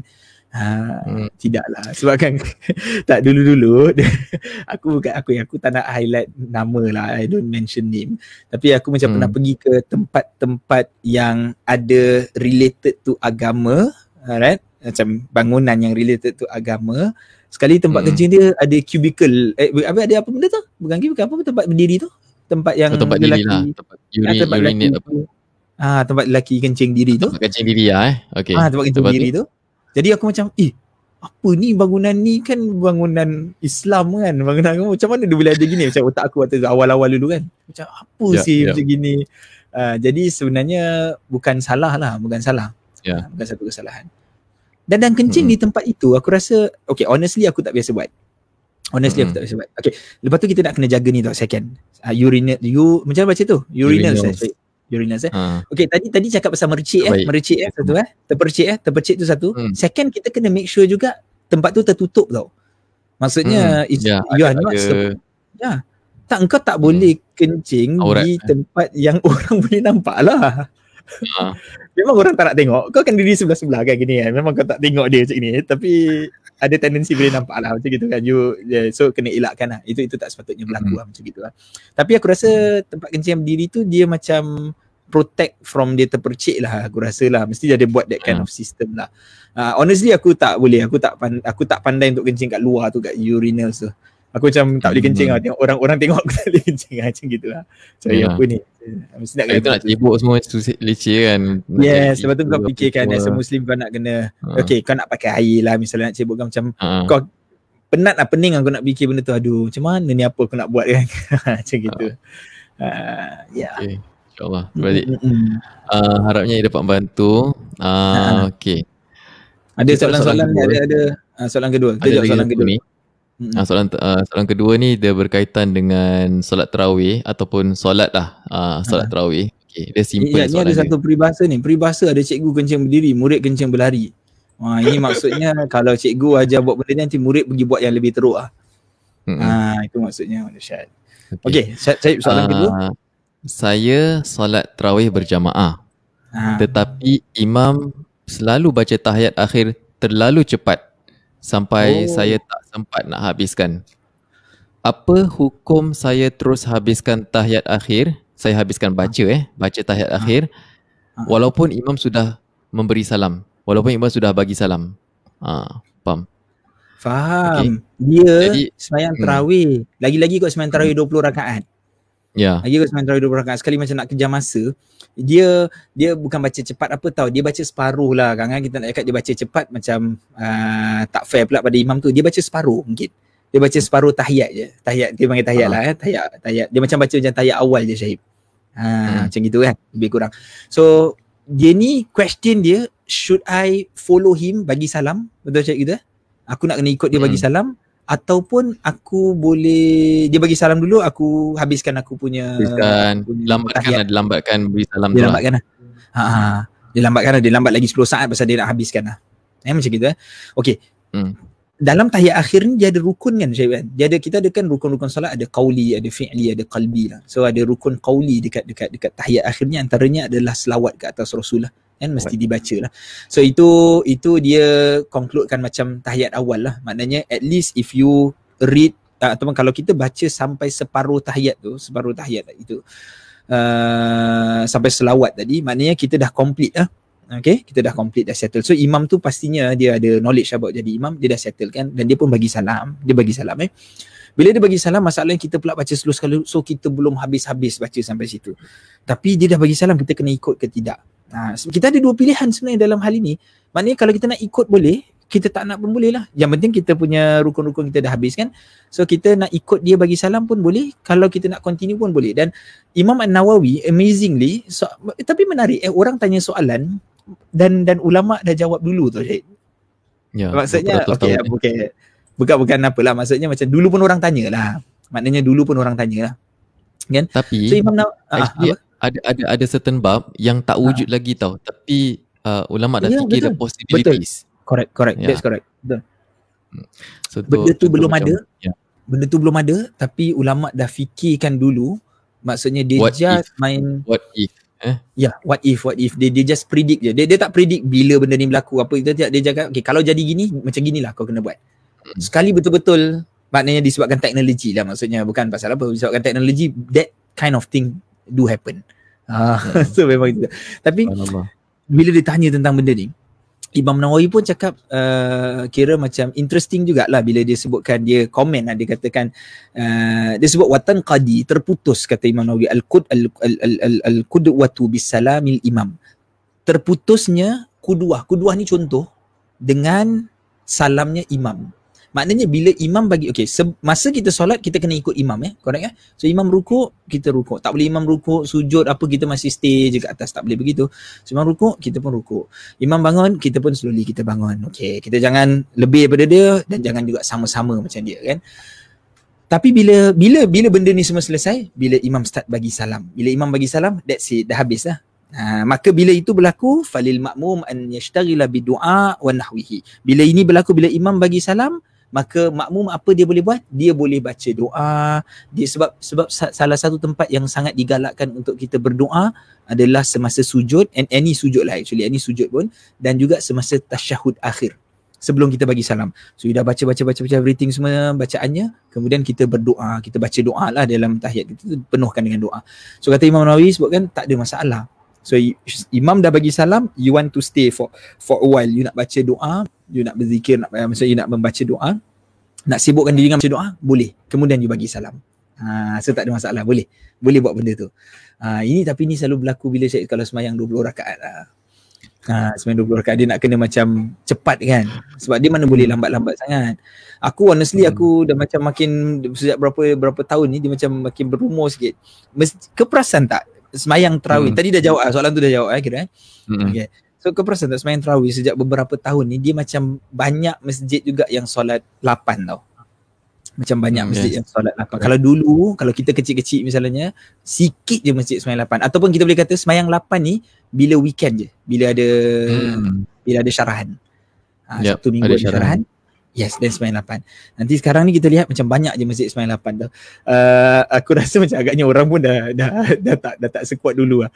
Ha, hmm. tidaklah sebab kan tak dulu-dulu aku bukan aku yang aku tak nak highlight nama lah I don't mention name tapi aku macam hmm. pernah pergi ke tempat-tempat yang ada related to agama right macam bangunan yang related to agama sekali tempat hmm. kencing dia ada cubicle eh apa ada apa benda tu bukan bukan apa tempat berdiri tu tempat yang oh, tempat lelaki diri lah. tempat urine, tempat lelaki ah tempat lelaki kencing diri tu. Tempat kencing diri lah eh. Okey ah tempat kencing tempat diri tu, tu. Jadi aku macam eh apa ni bangunan ni? Kan bangunan Islam kan bangunan kamu macam mana dia boleh ada gini? Macam otak aku waktu awal-awal dulu kan. Macam apa yeah, sih yeah. macam gini? Uh, jadi sebenarnya bukan salah lah bukan salah. Yeah. uh, bukan satu kesalahan. Dan dan kencing hmm. di tempat itu aku rasa okay honestly aku tak biasa buat. Honestly hmm. aku tak biasa buat. Okay lepas tu kita nak kena jaga ni tau second. Uh, urinate you macam mana baca tu? Urinal urinals eh. Ha. Okay tadi tadi cakap pasal mercik eh, mercik eh satu eh. Terpercik eh, terpercik tu satu. Hmm. Second kita kena make sure juga tempat tu tertutup tau. Maksudnya hmm. yeah, you are not ada... Ya. Tak engkau tak hmm. boleh kencing Aurat. di tempat yang orang boleh nampak lah. Ha. Memang orang tak nak tengok. Kau kan diri sebelah-sebelah kan gini kan. Memang kau tak tengok dia macam ni. Tapi ada tendensi boleh nampak lah macam gitu kan. You, yeah, so kena elakkan lah. Itu itu tak sepatutnya berlaku hmm. lah macam gitu lah. Tapi aku rasa tempat kencing berdiri tu dia macam protect from dia terpercik lah aku rasa lah mesti dia ada buat that kind hmm. of system lah uh, honestly aku tak boleh aku tak pan- aku tak pandai untuk kencing kat luar tu kat urinals tu aku macam tak boleh kencing hmm. lah tengok orang orang tengok aku tak boleh kencing lah macam gitu lah macam yeah. apa ni mesti nak kena nak cibuk semua leceh kan yes sebab tu kau fikirkan as a muslim kau nak kena uh. okay kau nak pakai air lah misalnya nak cibuk kan macam uh. kau penat lah pening aku nak fikir benda tu aduh macam mana ni apa aku nak buat kan macam gitu uh. Uh, yeah okay. InsyaAllah balik. Uh, harapnya ia dapat membantu. Uh, okay. Ada soalan-soalan ni ada ada uh, soalan kedua. Kita ada soalan kedua ni. Uh, soalan uh, soalan kedua ni dia berkaitan dengan solat tarawih ataupun solat lah uh, solat tarawih. Okay, dia simple ya, ni ada dia. satu peribahasa ni. Peribahasa ada cikgu kencing berdiri, murid kencing berlari. Wah, ini maksudnya kalau cikgu ajar buat benda ni nanti murid pergi buat yang lebih teruk lah. Ha, itu maksudnya Syed. Okay, okay Syed, soalan uh, kedua saya solat tarawih berjamaah. Ha. Tetapi imam selalu baca tahiyat akhir terlalu cepat sampai oh. saya tak sempat nak habiskan. Apa hukum saya terus habiskan tahiyat akhir? Saya habiskan baca eh, baca tahiyat ha. akhir walaupun imam sudah memberi salam, walaupun imam sudah bagi salam. Ha, faham? Faham. Okay. Dia Jadi, semayang hmm. tarawih. Hmm. Lagi-lagi kot semayang tarawih 20 rakaat. Ya. Yeah. Sembilan tarawih 20 rakaat sekali macam nak kejar masa. Dia dia bukan baca cepat apa tau. Dia baca separuh lah kan. Kita nak cakap dia baca cepat macam uh, tak fair pula pada imam tu. Dia baca separuh mungkin. Dia baca separuh tahiyat je. Tahiyat dia panggil tahiyat uh lah eh. Tahiyat, tahiyat. Dia macam baca macam tahiyat awal je Syahib. Ha, hmm. macam gitu kan. Lebih kurang. So dia ni question dia should I follow him bagi salam? Betul cakap gitu eh? Aku nak kena ikut dia bagi hmm. salam ataupun aku boleh dia bagi salam dulu aku habiskan aku punya habiskan. lambatkan lah lambatkan beri salam dia lambatkan lah. Ha, ha. dia lambatkan lah dia lambat lagi 10 saat pasal dia nak habiskan lah. Eh macam gitu eh. Okey. Hmm. dalam tahiyat akhir ni dia ada rukun kan Syed kan dia ada kita ada kan rukun-rukun solat ada qauli ada fi'li ada qalbi lah. So ada rukun qauli dekat dekat dekat tahiyat akhir ni antaranya adalah selawat ke atas rasul lah kan mesti dibaca lah so itu itu dia concludekan macam tahiyat awal lah maknanya at least if you read uh, ataupun kalau kita baca sampai separuh tahiyat tu separuh tahiyat itu uh, sampai selawat tadi maknanya kita dah complete lah Okay, kita dah complete, dah settle. So imam tu pastinya dia ada knowledge about jadi imam, dia dah settle kan dan dia pun bagi salam, dia bagi salam eh. Bila dia bagi salam, masalahnya kita pula baca slow sekali, so kita belum habis-habis baca sampai situ. Tapi dia dah bagi salam, kita kena ikut ke tidak. Ha, kita ada dua pilihan sebenarnya dalam hal ini. Maknanya kalau kita nak ikut boleh, kita tak nak pun boleh lah. Yang penting kita punya rukun-rukun kita dah habis kan. So kita nak ikut dia bagi salam pun boleh. Kalau kita nak continue pun boleh. Dan Imam An-Nawawi amazingly, so, tapi menarik eh, orang tanya soalan, dan dan ulama dah jawab dulu tu Syed. Ya. Maksudnya okey okey. Bukan bukan apalah maksudnya macam dulu pun orang tanya lah. Maknanya dulu pun orang tanya lah. Kan? Tapi so, Imam Nawawi ah, ada ada ada certain bab yang tak ah. wujud ha. lagi tau. Tapi uh, ulama dah ya, fikir the possibilities. Betul. Correct, correct. Yeah. That's correct. Betul. Hmm. So, benda tu belum macam, ada. Yeah. Benda tu belum ada tapi ulama dah fikirkan dulu. Maksudnya dia what just if? main what if Eh? Ya, yeah, what if, what if. Dia, dia just predict je. Dia, dia tak predict bila benda ni berlaku. Apa itu dia, dia cakap, okay, kalau jadi gini, macam ginilah kau kena buat. Hmm. Sekali betul-betul, maknanya disebabkan teknologi lah maksudnya. Bukan pasal apa, disebabkan teknologi, that kind of thing do happen. Uh, so memang itu. Tapi, bila dia tanya tentang benda ni, Imam Nawawi pun cakap uh, kira macam interesting jugalah bila dia sebutkan dia komen lah, dia katakan uh, dia sebut watan qadi terputus kata Imam Nawawi al-qud al-qudwatu bisalamil imam. Terputusnya kuduah. Kuduah ni contoh dengan salamnya imam Maknanya bila imam bagi okey masa kita solat kita kena ikut imam eh correct eh? So imam rukuk kita rukuk. Tak boleh imam rukuk sujud apa kita masih stay je kat atas tak boleh begitu. So, imam rukuk kita pun rukuk. Imam bangun kita pun slowly kita bangun. Okey kita jangan lebih daripada dia dan jangan juga sama-sama macam dia kan? Tapi bila bila bila benda ni semua selesai bila imam start bagi salam. Bila imam bagi salam that's it dah habis lah. Ha, maka bila itu berlaku falil makmum an yashtaghila bi du'a wa nahwihi. Bila ini berlaku bila imam bagi salam maka makmum apa dia boleh buat? Dia boleh baca doa. Dia sebab sebab salah satu tempat yang sangat digalakkan untuk kita berdoa adalah semasa sujud and any sujud lah actually any sujud pun dan juga semasa tasyahud akhir sebelum kita bagi salam. So dah baca baca baca baca everything semua bacaannya kemudian kita berdoa. Kita baca doa lah dalam tahiyat kita penuhkan dengan doa. So kata Imam Nawawi sebutkan tak ada masalah. So imam dah bagi salam, you want to stay for for a while, you nak baca doa, you nak berzikir, nak maksudnya you nak membaca doa, nak sibukkan diri dengan baca doa, boleh. Kemudian you bagi salam. Ha, so tak ada masalah, boleh. Boleh buat benda tu. Ha, ini tapi ni selalu berlaku bila saya kalau semayang 20 rakaat lah. Ha, semayang 20 rakaat dia nak kena macam cepat kan. Sebab dia mana boleh lambat-lambat sangat. Aku honestly hmm. aku dah macam makin sejak berapa berapa tahun ni dia macam makin berumur sikit. Keperasan tak semayang terawih. Hmm. Tadi dah jawab ah, soalan tu dah jawab eh kira eh. Hmm. Okay. So kau perasan tak semayang terawih sejak beberapa tahun ni dia macam banyak masjid juga yang solat 8 tau. Macam banyak hmm, masjid yes. yang solat 8. Kalau dulu kalau kita kecil-kecil misalnya sikit je masjid semayang 8 ataupun kita boleh kata semayang 8 ni bila weekend je. Bila ada hmm. bila ada syarahan. Ha, yep, Sabtu minggu ada syarahan. syarahan. Yes, dan sembilan lapan. Nanti sekarang ni kita lihat macam banyak je masjid sembilan lapan tu. Uh, aku rasa macam agaknya orang pun dah dah dah tak dah tak sekuat dulu lah.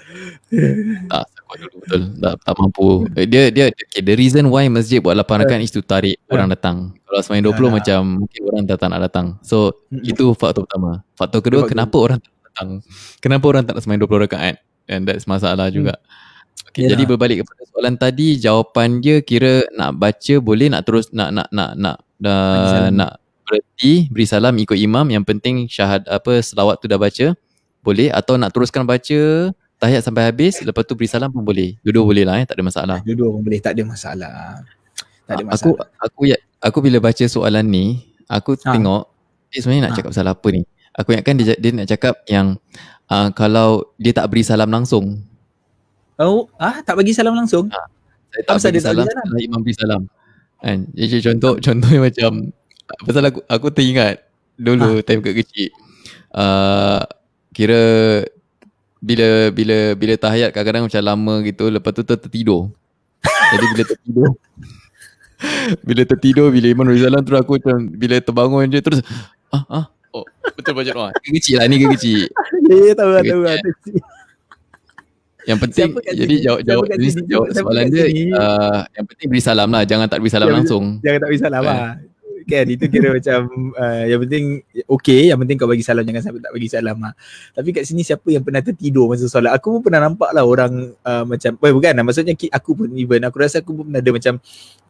tak sekuat dulu betul. Tak, tak mampu. Dia dia okay, the reason why masjid buat lapan rakaat uh, is to tarik uh, orang datang. Kalau sembilan dua puluh macam mungkin orang tak, tak nak datang. So uh, itu faktor pertama. Faktor kedua kenapa orang tak datang? Kenapa orang tak nak sembilan dua puluh rakaat? And that's masalah juga. Hmm. Okay, yeah. jadi berbalik kepada soalan tadi, jawapan dia kira nak baca boleh nak terus nak nak nak nak dah nak berhenti beri salam ikut imam yang penting syahad apa selawat tu dah baca boleh atau nak teruskan baca tahiyat sampai habis lepas tu beri salam pun boleh. Dua-dua boleh lah eh, tak ada masalah. Dua-dua pun boleh, tak ada masalah. Tak ada masalah. Aku aku ya aku bila baca soalan ni, aku ha. tengok dia sebenarnya nak ha. cakap pasal apa ni. Aku ingatkan dia dia nak cakap yang uh, kalau dia tak beri salam langsung Oh, ah tak bagi salam langsung? Ha, saya tak bagi salam, salam. imam bagi salam. Kan? Jadi contoh contohnya macam pasal aku aku teringat dulu ha. time kecil. Uh, kira bila bila bila tahiyat kadang-kadang macam lama gitu lepas tu tertidur. Jadi bila tertidur bila tertidur bila imam bagi salam terus aku macam bila terbangun je terus ah ah oh betul baca doa. Kecil lah ni kecil. Ya, tahu tahu tahu. Yang penting Siapa jadi jawab jawab jadi sini? jawab Siapa soalan dia uh, yang penting beri salam lah jangan tak beri salam Ya, langsung. Jangan tak bagi salam Kan? lah. Kan itu kira macam uh, yang penting okay, yang penting kau bagi salam jangan sampai tak bagi salam lah. Tapi kat sini siapa yang pernah tertidur masa solat? Aku pun pernah nampak lah orang uh, macam eh, bukan lah maksudnya aku pun even aku rasa aku pun pernah ada macam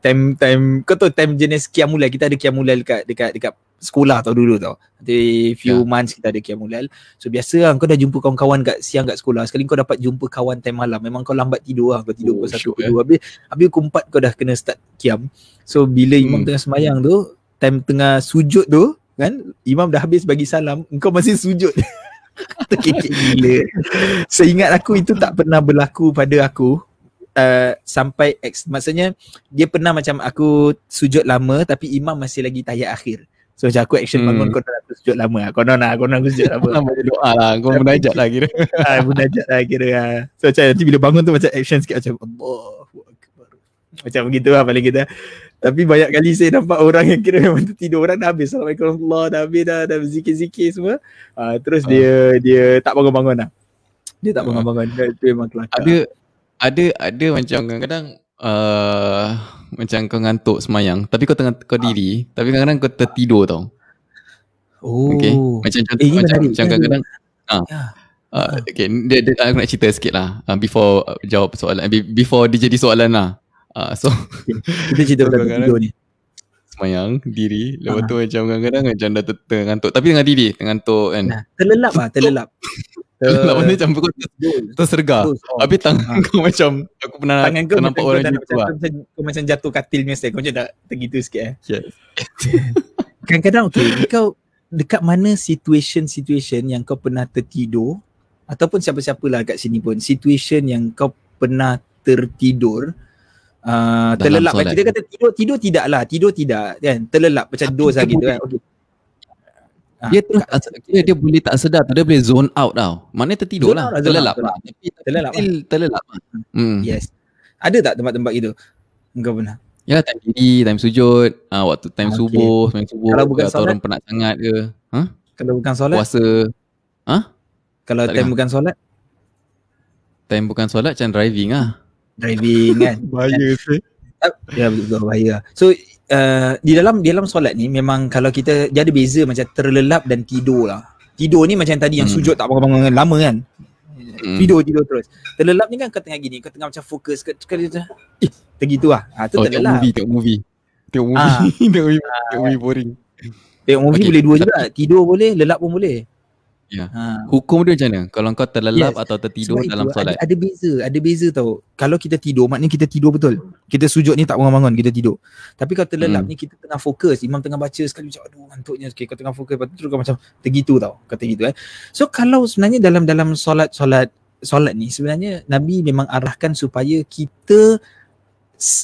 time time kau tahu time jenis kiamulal kita ada kiamulal dekat dekat dekat sekolah tau dulu tau. Nanti few Ya. months kita ada kiamulal. So biasa lah kau dah jumpa kawan-kawan kat siang kat sekolah. Sekali kau dapat jumpa kawan time malam. Memang kau lambat tidur lah. Kau tidur Oh, pukul satu pukul dua. Habis, habis pukul empat kau dah kena start kiam. So bila imam Hmm. tengah semayang tu, time tengah sujud tu, kan, imam dah habis bagi salam, engkau masih sujud. Terkekek gila. Seingat aku itu tak pernah berlaku pada aku. Uh, sampai ex, maksudnya dia pernah macam aku sujud lama tapi imam masih lagi tahiyat akhir. So macam aku action Hmm. bangun kau nak aku sujud lama lah. Konon lah, konon aku sujud lama. Baca doa lah kau munajat lah kira. ah, munajat lah kira lah. So macam nanti bila bangun tu macam action sikit macam Allahu Akbar. Macam begitu lah paling kita. Tapi banyak kali saya nampak orang yang kira memang tertidur orang dah habis. Assalamualaikum Allah dah habis dah, dah berzikir-zikir semua. Ah, terus Ah. dia dia tak bangun-bangun lah. Dia tak Ah. bangun-bangun. Dia, itu memang kelakar. Ada ada ada macam kadang-kadang uh, macam kau ngantuk semayang tapi kau tengah kau diri tapi kadang-kadang kau tertidur tau. Oh. Okay. Macam contoh Eh, macam, menarik. macam kadang-kadang ah. Ya. Uh, okay, dia, dia, aku nak cerita sikit lah uh, before uh, jawab soalan, be- before dia jadi soalan lah. Uh, so, Kita cerita pasal Kadang-kadang- tidur ni. semayang, diri, lepas Ah. tu macam kadang-kadang macam dah ter- tengah ngantuk. Tapi tengah diri, tengah ngantuk kan. Nah, terlelap lah, terlelap. Lepas mana macam kau ter- Betul. tersergar. Betul. Habis tangan Ah. kau macam, aku pernah tangan kau nampak orang kau macam, lah. macam, kau macam jatuh katil punya style. Kau macam dah tergitu sikit eh. Yes. Kadang-kadang okay, kau dekat mana situation-situation yang kau pernah tertidur ataupun siapa-siapalah kat sini pun situation yang kau pernah tertidur uh, Dalam terlelap solat. kita kata tidur tidur tidak lah tidur tidak kan terlelap macam dos lah gitu kan okay. Ah, Dia tu tak- kira dia boleh tak sedar tu dia boleh zone out tau. Maknanya tertidur lah. lah, zone terlelap out, lah. Tapi Terlelap terlelap lah. Hmm. yes ada tak tempat-tempat gitu engkau pernah Ya time diri, time sujud, ah waktu time Okay. subuh, time subuh Kalau bukan atau solat? orang penat sangat ke. Ha? kalau bukan solat Puasa. kalau tak time dengar. bukan solat Time bukan solat macam driving ah. driving kan Bahaya sih. Ya betul bahaya. So uh, di dalam di dalam solat ni memang kalau kita dia ada beza macam terlelap dan tidur lah. Tidur ni macam tadi yang Hmm. sujud tak bangun-bangun lama kan. Hmm. Tidur tidur terus. Terlelap ni kan kau tengah gini, kau tengah macam fokus ke sekali macam eh tergitu lah. Ha tu Oh, tengok terlelap. movie, tengok movie. Tengok movie. Ah. tengok movie, tengok movie boring. Tengok movie Okay. boleh dua juga. Tidur boleh, lelap pun boleh. Ya. Ha. Hukum dia macam mana? Kalau kau terlelap Yes. atau tertidur Sebab dalam itu solat. Ada, ada beza, ada beza tau. Kalau kita tidur, maknanya kita tidur betul. Kita sujud ni tak bangun-bangun, kita tidur. Tapi kalau terlelap Hmm. ni kita tengah fokus, imam tengah baca sekali macam aduh ngantuknya sikit. Kau tengah fokus, lepas tu terus kau macam tergitu tau. Kata gitu eh. So kalau sebenarnya dalam dalam solat-solat solat ni sebenarnya Nabi memang arahkan supaya kita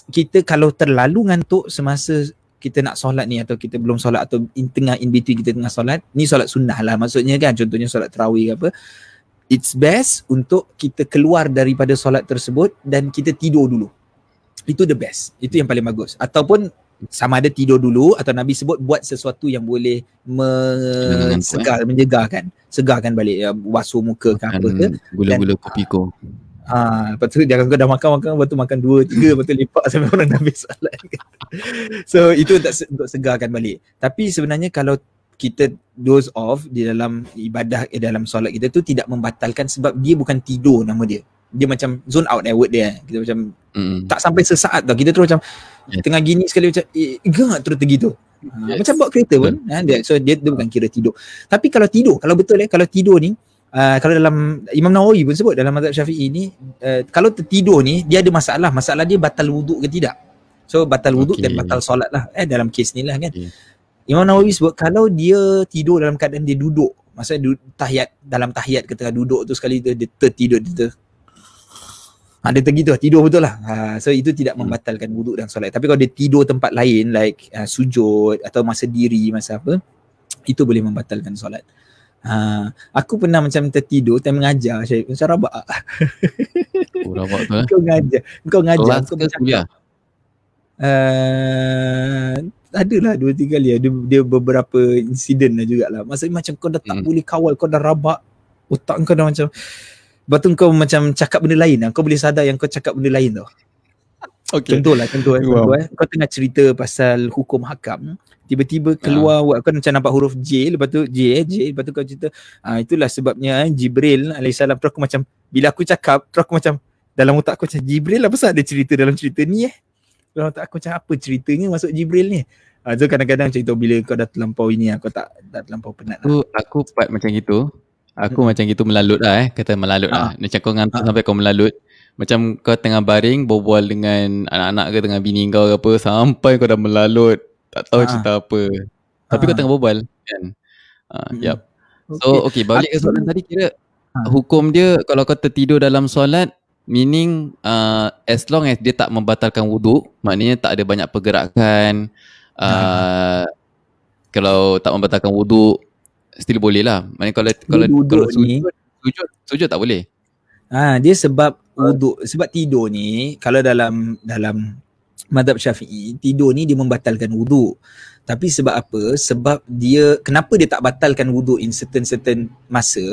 kita kalau terlalu ngantuk semasa kita nak solat ni atau kita belum solat atau in tengah in between kita tengah solat ni solat sunnah lah. Maksudnya kan contohnya solat tarawih ke apa it's best untuk kita keluar daripada solat tersebut dan kita tidur dulu. Itu the best. Itu yang paling bagus. Ataupun sama ada tidur dulu atau Nabi sebut buat sesuatu yang boleh mensegar menyegarkan. Segarkan balik ya, basuh muka ke apa ke. Gula-gula kopi ko. Ah, lepas tu jangan kau dah makan makan lepas tu makan dua tiga lepas tu lipat sampai orang dah habis solat. so itu untuk untuk segarkan balik. Tapi sebenarnya kalau kita doze off di dalam ibadah eh, dalam solat kita tu tidak membatalkan sebab dia bukan tidur nama dia. Dia macam zone out eh word dia. Kita macam Mm. tak sampai sesaat tau. Kita terus macam Yes. tengah gini sekali macam eh gak terus tergitu. Ha, Yes. Macam bawa kereta pun. Ha, dia, so dia, dia bukan kira tidur. Tapi kalau tidur, kalau betul eh, kalau tidur ni Uh, kalau dalam Imam Nawawi pun sebut dalam mazhab Syafi'i ni uh, kalau tertidur ni dia ada masalah masalah dia batal wuduk ke tidak so batal wuduk Okay. dan batal solat lah eh dalam kes ni lah kan Okay. Imam Nawawi sebut kalau dia tidur dalam keadaan dia duduk maksudnya du- tahiyat dalam tahiyat ketika duduk tu sekali dia, dia tertidur dia ter Ha, dia tergitu lah, tidur betul lah. Ha, so itu tidak Hmm. membatalkan wuduk dan solat. Tapi kalau dia tidur tempat lain like uh, sujud atau masa diri, masa apa, itu boleh membatalkan solat. Ha, aku pernah macam tertidur time mengajar Syed. Macam rabak. Oh, rabak tu eh. Kau ngajar. Kau ngajar. Kelas Kau ke kuliah? uh, adalah dua tiga kali ada dia beberapa insiden lah jugalah. Maksudnya macam kau dah tak Hmm. boleh kawal, kau dah rabak. Otak kau dah macam Lepas tu kau macam cakap benda lain lah. Kau boleh sadar yang kau cakap benda lain tau. Okay. Contoh lah, contoh, eh, Wow. contoh eh. Kau tengah cerita pasal hukum hakam. Tiba-tiba keluar, Ah. kau macam nampak huruf J, lepas tu J, eh, J, lepas tu kau cerita, ah, itulah sebabnya eh, Jibril alaihissalam. Terus aku macam, bila aku cakap, terus aku macam, dalam otak aku macam, Jibril lah pasal ada cerita dalam cerita ni eh. Dalam otak aku macam, apa ceritanya masuk Jibril ni? Ah, so kadang-kadang macam itu bila kau dah terlampau ini, aku tak dah terlampau penat lah. Aku aku part macam gitu. Aku Hmm. macam gitu melalut lah eh. Kata melalut lah. Macam kau ngantuk Ah. sampai kau melalut. Macam kau tengah baring berbual dengan anak-anak ke dengan bini kau ke apa sampai kau dah melalut. Tak tahu Ah. cerita apa. Tapi kau Ah. tengah berbual kan. Uh, Mm-mm. yep. So okay balik ke soalan tadi kira Ah. hukum dia kalau kau tertidur dalam solat meaning uh, as long as dia tak membatalkan wuduk maknanya tak ada banyak pergerakan uh, kalau tak membatalkan wuduk still boleh lah maknanya kalau kalau kalau ni- sujud sujud sujud tak boleh Ah dia sebab wuduk sebab tidur ni kalau dalam dalam mazhab Syafi'i tidur ni dia membatalkan wuduk. Tapi sebab apa? Sebab dia kenapa dia tak batalkan wuduk in certain certain masa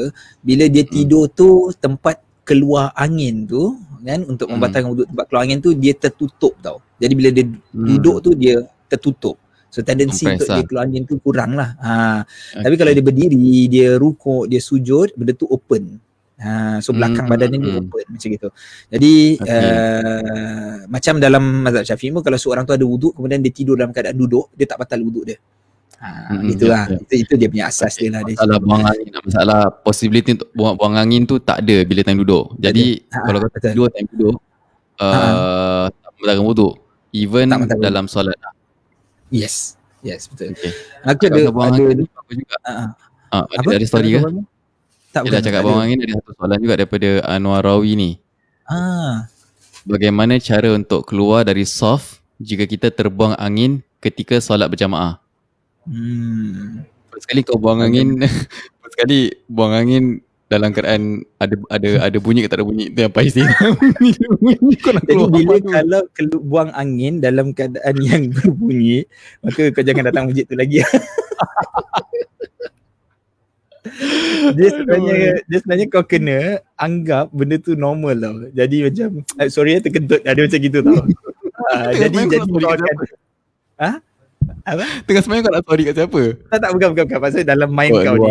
bila dia Hmm. tidur tu tempat keluar angin tu kan untuk Hmm. membatalkan wuduk tempat keluar angin tu dia tertutup tau. Jadi bila dia Hmm. duduk tu dia tertutup. So tendensi untuk dia keluar angin tu kurang lah. Ha, okay. tapi kalau dia berdiri, dia rukuk, dia sujud, benda tu open. Ha, so belakang Hmm, badannya dia hmm. open macam gitu. Jadi Okay. uh, macam dalam mazhab Syafi'i pun kalau seorang tu ada wuduk kemudian dia tidur dalam keadaan duduk, dia tak batal wuduk dia. Ha, Hmm, itulah. ya, ya. Itu, itu dia punya asas dia lah. Dia masalah buang angin masalah possibility untuk buang, buang angin tu tak ada bila time duduk jadi Ha, kalau betul. tidur time duduk uh, tak membatalkan wuduk even Tak dalam solat lah. yes. Yes, betul. okay. Aku ada, buang ada, angin tu apa juga Ha, ha. Ah, ada, ada story ke? Tak, Dia dah cakap buang angin ada satu soalan juga daripada Anwar Rawi ni. Ah, Bagaimana cara untuk keluar dari soft jika kita terbuang angin ketika solat berjamaah? hmm. First sekali kau buang angin, first sekali buang angin dalam keadaan ada ada ada bunyi ke tak ada bunyi tu yang bunyi kau nak Jadi bila tu? kalau kelu- buang angin dalam keadaan yang berbunyi, maka kau jangan datang masjid tu lagi. Dia sebenarnya dia sebenarnya kau kena anggap benda tu normal tau. Jadi macam eh, sorry eh terkentut ada macam gitu tau. Ah, jadi jadi kau akan Ha? Apa? Tengah semayang kau nak sorry kat siapa? Tak tak bukan bukan bukan pasal dalam mind Oh, kau ni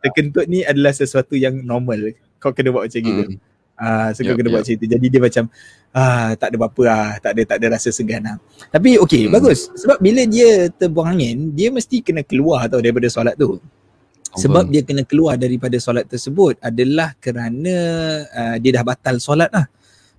terkentut ni adalah sesuatu yang normal. Kau kena buat macam gitu. Hmm. Ah, so kau Yup, kena buat yup. macam itu. Jadi dia macam ah tak ada apa-apa ah, tak ada tak ada rasa segan ah. Tapi okey, Hmm. bagus. Sebab bila dia terbuang angin, dia mesti kena keluar tau daripada solat tu. Sebab dia kena keluar daripada solat tersebut adalah kerana uh, dia dah batal solat lah.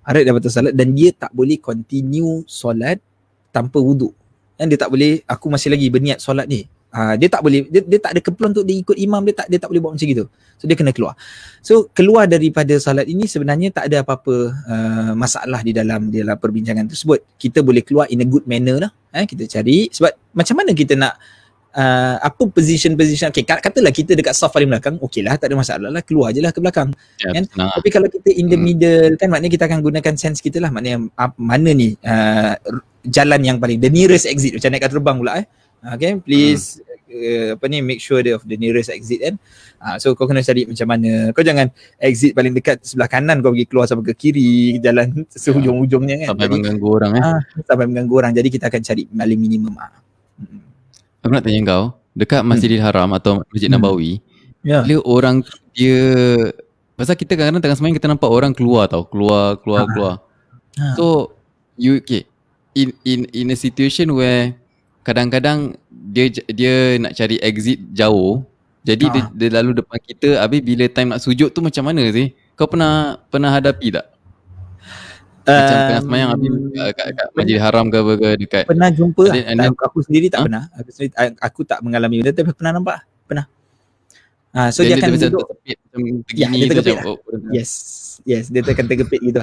Harap dah batal solat dan dia tak boleh continue solat tanpa wuduk. Dan dia tak boleh aku masih lagi berniat solat ni. Uh, dia tak boleh dia, dia tak ada keperluan untuk dia ikut imam dia tak dia tak boleh buat macam gitu. So dia kena keluar. So keluar daripada solat ini sebenarnya tak ada apa-apa uh, masalah di dalam di dalam perbincangan tersebut. Kita boleh keluar in a good manner lah. Eh kita cari sebab macam mana kita nak uh, apa position-position okay, kat- katalah kita dekat soft paling belakang okey lah tak ada masalah lah keluar je lah ke belakang Ya, kan? lah. tapi kalau kita in the Hmm. middle kan maknanya kita akan gunakan sense kita lah maknanya uh, mana ni uh, jalan yang paling the nearest exit macam naik kat terbang pula eh okay please uh, apa ni make sure of the nearest exit kan uh, so kau kena cari macam mana kau jangan exit paling dekat sebelah kanan kau pergi keluar sampai ke kiri jalan sehujung-hujungnya kan Sampai jadi mengganggu orang eh. ah, sampai mengganggu orang jadi kita akan cari paling minimum ah. Hmm. Aku nak tanya kau, dekat Masjidil Haram atau Masjid Hmm. Nabawi, Ya. bila orang dia pasal kita kadang-kadang tengah semayang kita nampak orang keluar tau, keluar keluar Ah. keluar. Ah. So you okay in in in a situation where kadang-kadang dia dia nak cari exit jauh jadi dia, Ah. dia lalu depan kita habis bila time nak sujud tu macam mana sih? Kau pernah pernah hadapi tak? Macam Um, tengah semayang habis uh, kat, kat Masjid Haram ke apa ke dekat pernah jumpa And then- aku, aku sendiri tak Huh? pernah aku sendiri aku tak mengalami benda tapi pernah nampak pernah ah so dia, akan macam duduk tertepit macam Ya, begini dia tu terkepit macam oh, yes yes dia akan terkepit gitu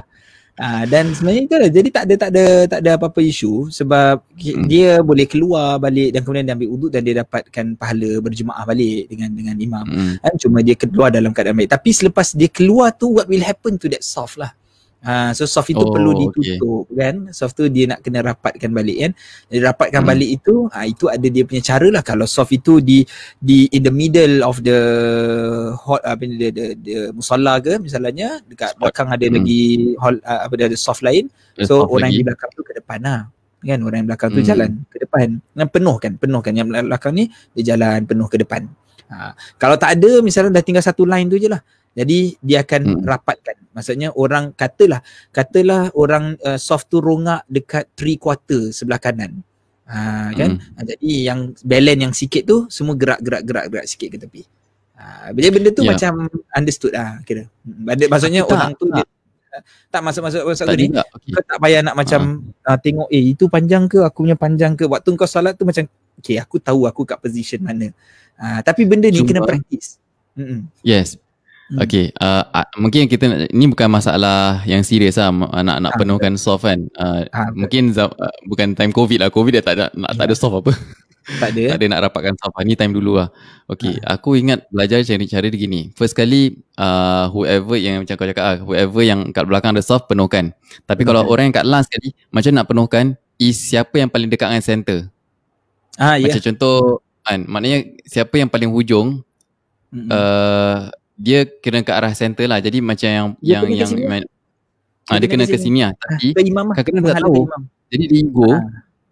Ah dan sebenarnya itu lah. Jadi tak ada tak ada tak ada apa-apa isu sebab Hmm. dia boleh keluar balik dan kemudian dia ambil wuduk dan dia dapatkan pahala berjemaah balik dengan dengan imam. Mm. Kan cuma dia keluar dalam keadaan baik. Tapi selepas dia keluar tu what will happen to that soft lah. Ha, so soft itu Oh, perlu okay. ditutup kan. Soft tu dia nak kena rapatkan balik kan. Jadi rapatkan Hmm. balik itu, ha, itu ada dia punya cara lah. Kalau soft itu di di in the middle of the hot apa ni dia, dia, dia musalla ke misalnya dekat Spot. belakang ada Hmm. lagi hall uh, apa dia ada soft lain. There's So soft orang lagi. di belakang tu ke depan lah. Kan orang yang belakang tu Hmm. jalan ke depan. Dan penuhkan, penuhkan yang belakang ni dia jalan penuh ke depan. Ha, kalau tak ada misalnya dah tinggal satu line tu je lah. Jadi dia akan Hmm. rapatkan. Maksudnya orang katalah katalah orang uh, soft tu rongak dekat three quarter sebelah kanan. Ha, kan? Hmm. Ha, jadi yang balance yang sikit tu semua gerak-gerak gerak-gerak sikit ke tepi. Ha, jadi benda tu Ya. macam understood lah kira. Hmm, Benda, maksudnya Tak, orang tu tak. dia tak masuk-masuk masuk ni juga. Okay. kau tak payah nak macam uh, tengok eh itu panjang ke aku punya panjang ke waktu kau salat tu macam okay aku tahu aku kat position mana uh, tapi benda ni Cuma- kena practice Mm-mm. Yes. Hmm. Okay, uh, uh, mungkin kita nak- ni bukan masalah yang serius lah nak nak Ah, penuhkan soft kan. Uh, Ah, betul. mungkin uh, bukan time covid lah. Covid dah tak ada nak tak ada soft apa. tak ada tak ada nak rapatkan soft. Ni time dulu lah. Okay, aku ingat belajar cari cara dia gini. First kali uh, whoever yang macam kau cakap ah, whoever yang kat belakang ada soft penuhkan. Tapi kalau Penuhkan. orang yang kat last kali macam nak penuhkan is siapa yang paling dekat dengan center. ah ya Macam contoh kan, maknanya siapa yang paling hujung uh, dia kena ke arah center lah. Jadi macam yang Dia yang kena ke yang sini lah. man- ah, dia kena ke sini lah. Tapi ke imam lah kadang-kadang tak tahu. ke imam jadi dia ego Ah,